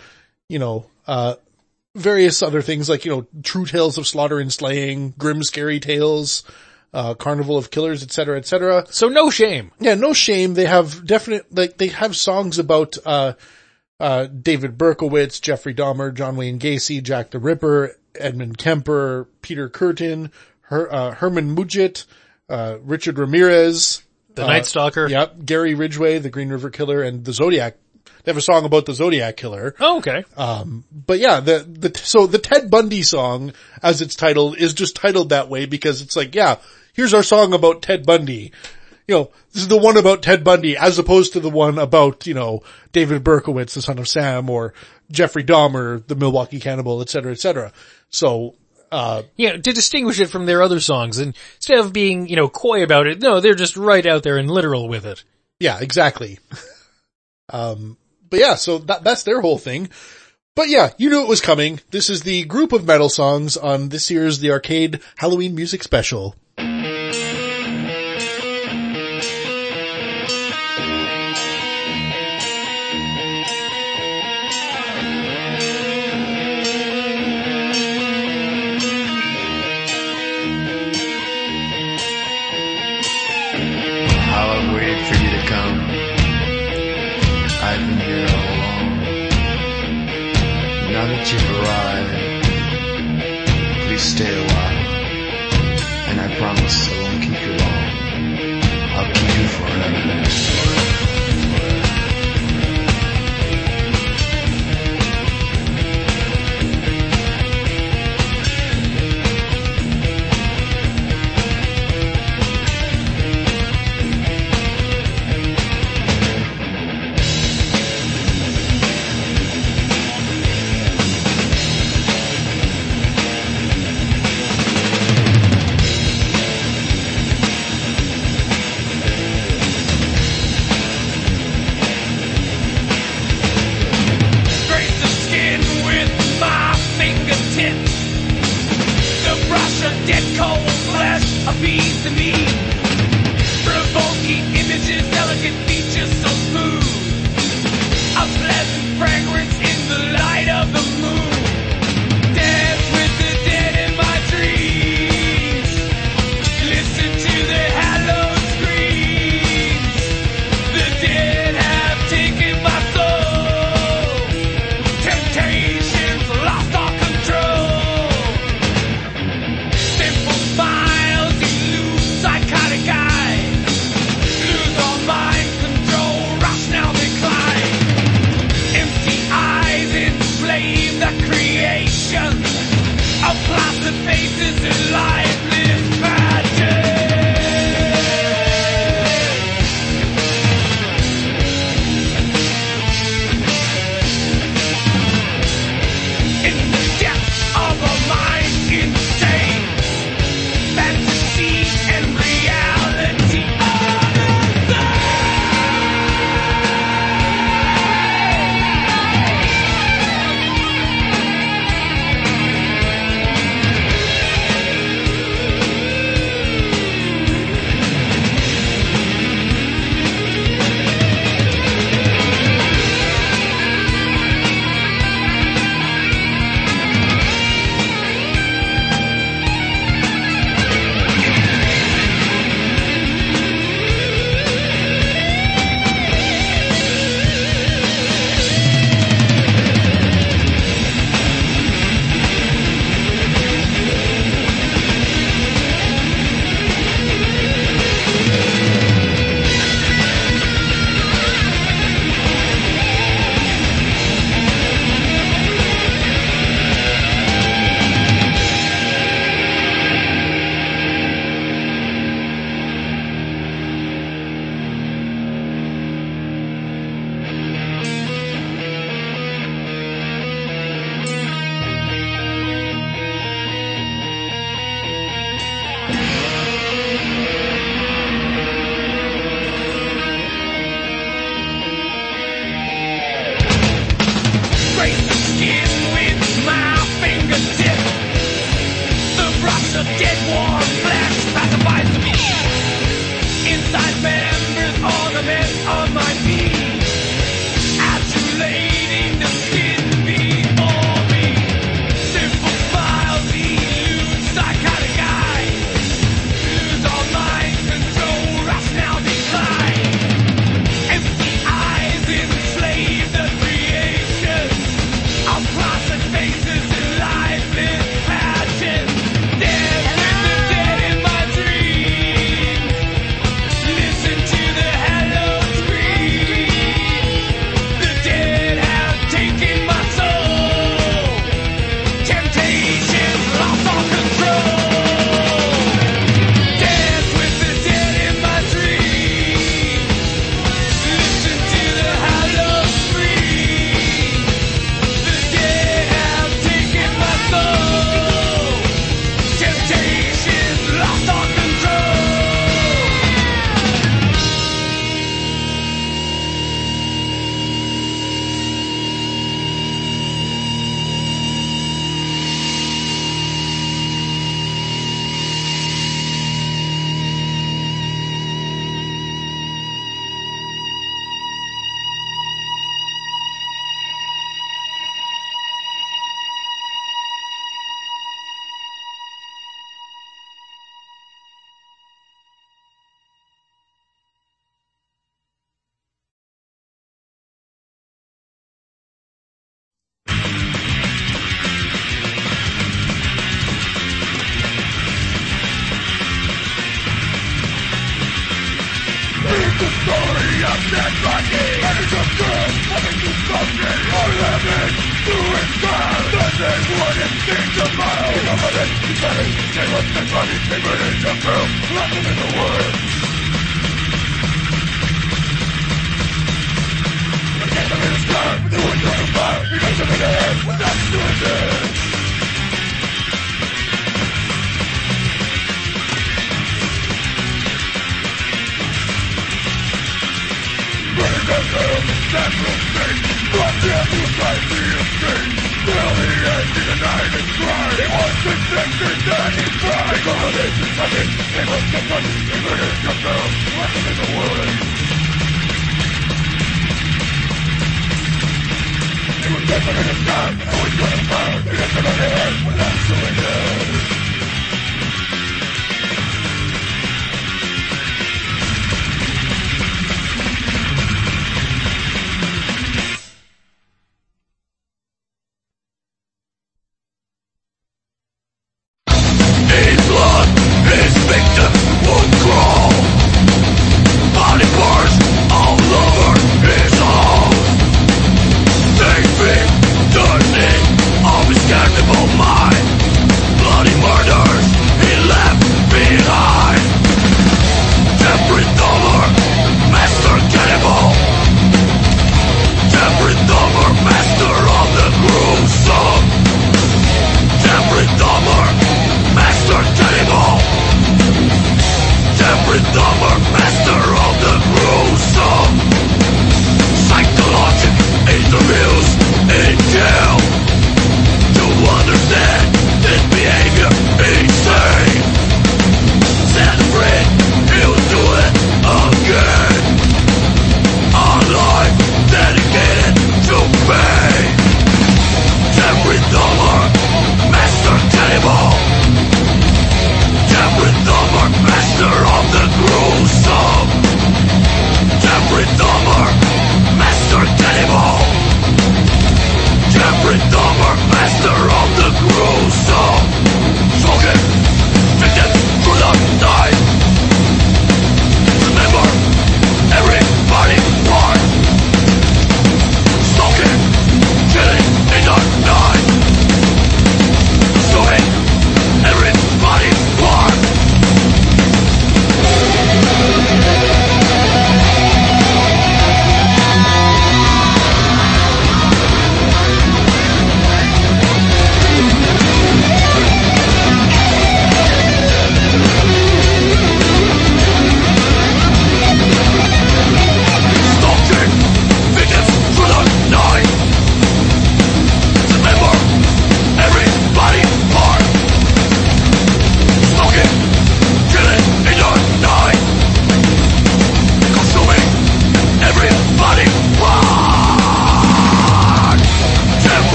you know, uh, various other things like, you know, True Tales of Slaughter and Slaying, Grim Scary Tales, uh, Carnival of Killers, et cetera, et cetera. So no shame. Yeah, no shame. They have definite, like, they have songs about, uh, uh, David Berkowitz, Jeffrey Dahmer, John Wayne Gacy, Jack the Ripper, Edmund Kemper, Peter Kürten, Her, uh, Herman Mudgett, uh, Richard Ramirez. The Night Stalker. Yep. Gary Ridgway, the Green River Killer, and the Zodiac. They have a song about the Zodiac Killer. Oh, okay. Um, but yeah, the, the, so the Ted Bundy song, as it's titled, is just titled that way because it's like, yeah, here's our song about Ted Bundy. You know, this is the one about Ted Bundy as opposed to the one about, you know, David Berkowitz, the son of Sam, or Jeffrey Dahmer, the Milwaukee cannibal, et cetera, et cetera. So, uh, Yeah, to distinguish it from their other songs and instead of being, you know, coy about it, no, they're just right out there and literal with it. yeah, exactly. um, but yeah, so that, that's their whole thing. But yeah, you knew it was coming. This is the group of metal songs on this year's The Arcade Halloween Music Special.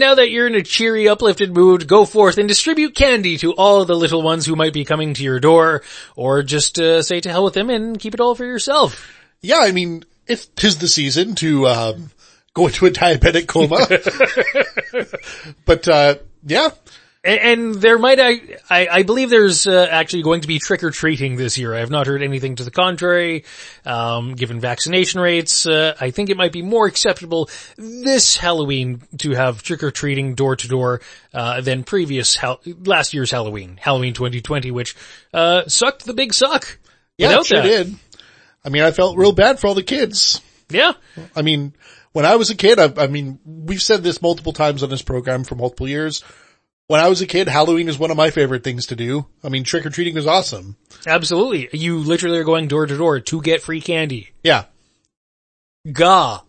And now that you're in a cheery, uplifted mood, go forth and distribute candy to all the little ones who might be coming to your door, or just uh, say to hell with them and keep it all for yourself. Yeah, I mean, if tis the season to, um, go into a diabetic coma. but, uh, yeah, And, there might, I, I, believe there's uh, actually going to be trick or treating this year. I have not heard anything to the contrary. Um, given vaccination rates, uh, I think it might be more acceptable this Halloween to have trick or treating door to door uh, than previous hal- last year's Halloween, Halloween 2020, which uh, sucked the big suck. yeah, it sure that. did. I mean, I felt real bad for all the kids. Yeah, I mean, when I was a kid, I, I mean, we've said this multiple times on this program for multiple years. When I was a kid, Halloween is one of my favorite things to do. I mean, trick or treating is awesome. absolutely. You literally are going door to door to get free candy. Yeah. Gah.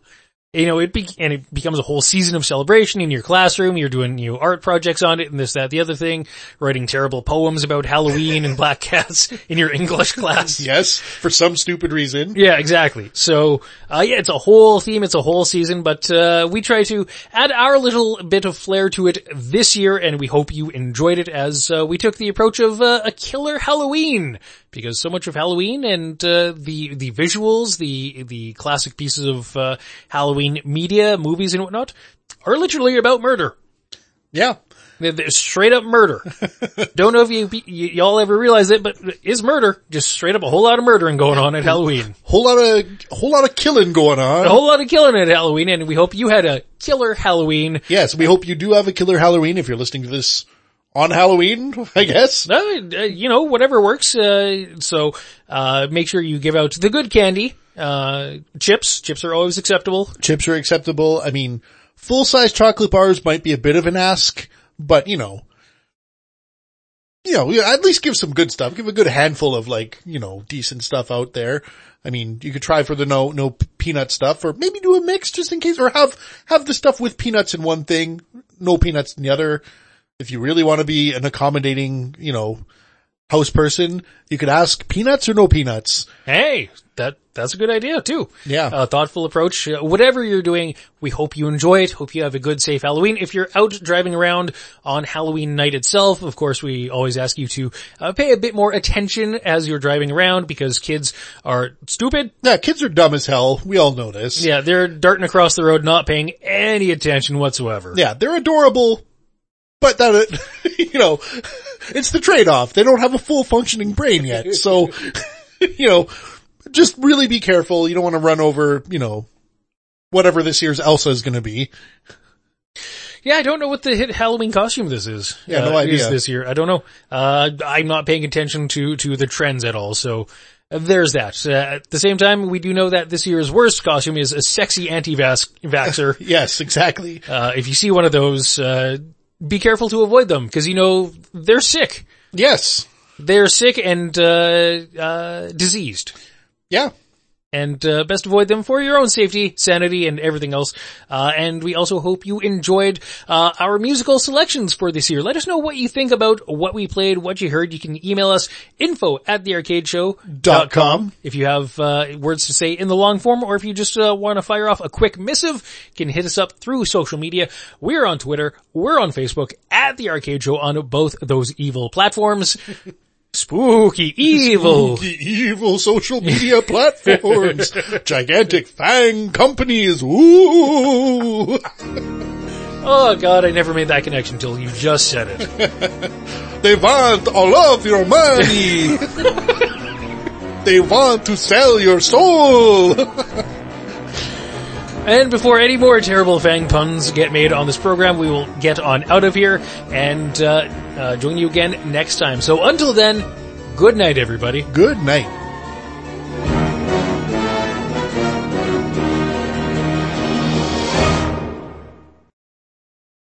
You know, it be, and it becomes a whole season of celebration in your classroom. You're doing, you know, art projects on it and this, that, the other thing, writing terrible poems about Halloween and black cats in your English class. Yes. For some stupid reason. Yeah, exactly. So, uh, yeah, it's a whole theme, it's a whole season, but, uh, we try to add our little bit of flair to it this year, and we hope you enjoyed it as, uh, we took the approach of, uh, a killer Halloween. Because so much of Halloween and, uh, the, the visuals, the, the classic pieces of, uh, Halloween media, movies and whatnot, are literally about murder. Yeah. They're, they're straight up murder. Don't know if you, y- y'all ever realize it, but is murder. Just straight up a whole lot of murdering going on at Halloween. Whole lot of, whole lot of killing going on. a whole lot of killing at Halloween, and we hope you had a killer Halloween. Yes, we hope you do have a killer Halloween if you're listening to this on Halloween, I guess. Uh, you know, whatever works. Uh, so uh, make sure you give out the good candy. Uh, chips, chips are always acceptable. Chips are acceptable. I mean, full size chocolate bars might be a bit of an ask, but you know, you know, at least give some good stuff. Give a good handful of like, you know, decent stuff out there. I mean, you could try for the no, no peanut stuff or maybe do a mix just in case or have, have the stuff with peanuts in one thing, no peanuts in the other. If you really want to be an accommodating, you know, house person, you could ask peanuts or no peanuts. Hey, that that's a good idea too. Yeah. a thoughtful approach. Uh, whatever you're doing, we hope you enjoy it. Hope you have a good, safe Halloween. If you're out driving around on Halloween night itself, of course, we always ask you to uh, pay a bit more attention as you're driving around because kids are stupid. Yeah, kids are dumb as hell. We all know this. Yeah, they're darting across the road, not paying any attention whatsoever. Yeah, they're adorable, but that, you know, it's the trade-off. They don't have a full functioning brain yet. So, you know, just really be careful. You don't want to run over, you know, whatever this year's Elsa is going to be. Yeah, I don't know what the hit Halloween costume this is. Yeah, no uh, idea. Is this year? I don't know. Uh, I'm not paying attention to to the trends at all. So uh, there's that. Uh, at the same time, we do know that this year's worst costume is a sexy anti-vaxxer. Yes, exactly. uh, if you see one of those, uh, be careful to avoid them because you know they're sick. Yes. They're sick and uh, uh, diseased. Yeah. And uh, best avoid them for your own safety, sanity, and everything else. Uh, and we also hope you enjoyed uh, our musical selections for this year. Let us know what you think about what we played, what you heard. You can email us info at thearcadeshow.com if you have uh, words to say in the long form, or if you just uh, want to fire off a quick missive, can hit us up through social media. We're on Twitter, we're on Facebook at the Arcade Show on both those evil platforms. Spooky, evil. The evil social media platforms. Gigantic fang companies. Ooh. Oh god, I never made that connection until you just said it. They want all of your money. they want to sell your soul. And before any more terrible fang puns get made on this program, we will get on out of here and uh, uh, join you again next time. So until then, good night everybody. Good night.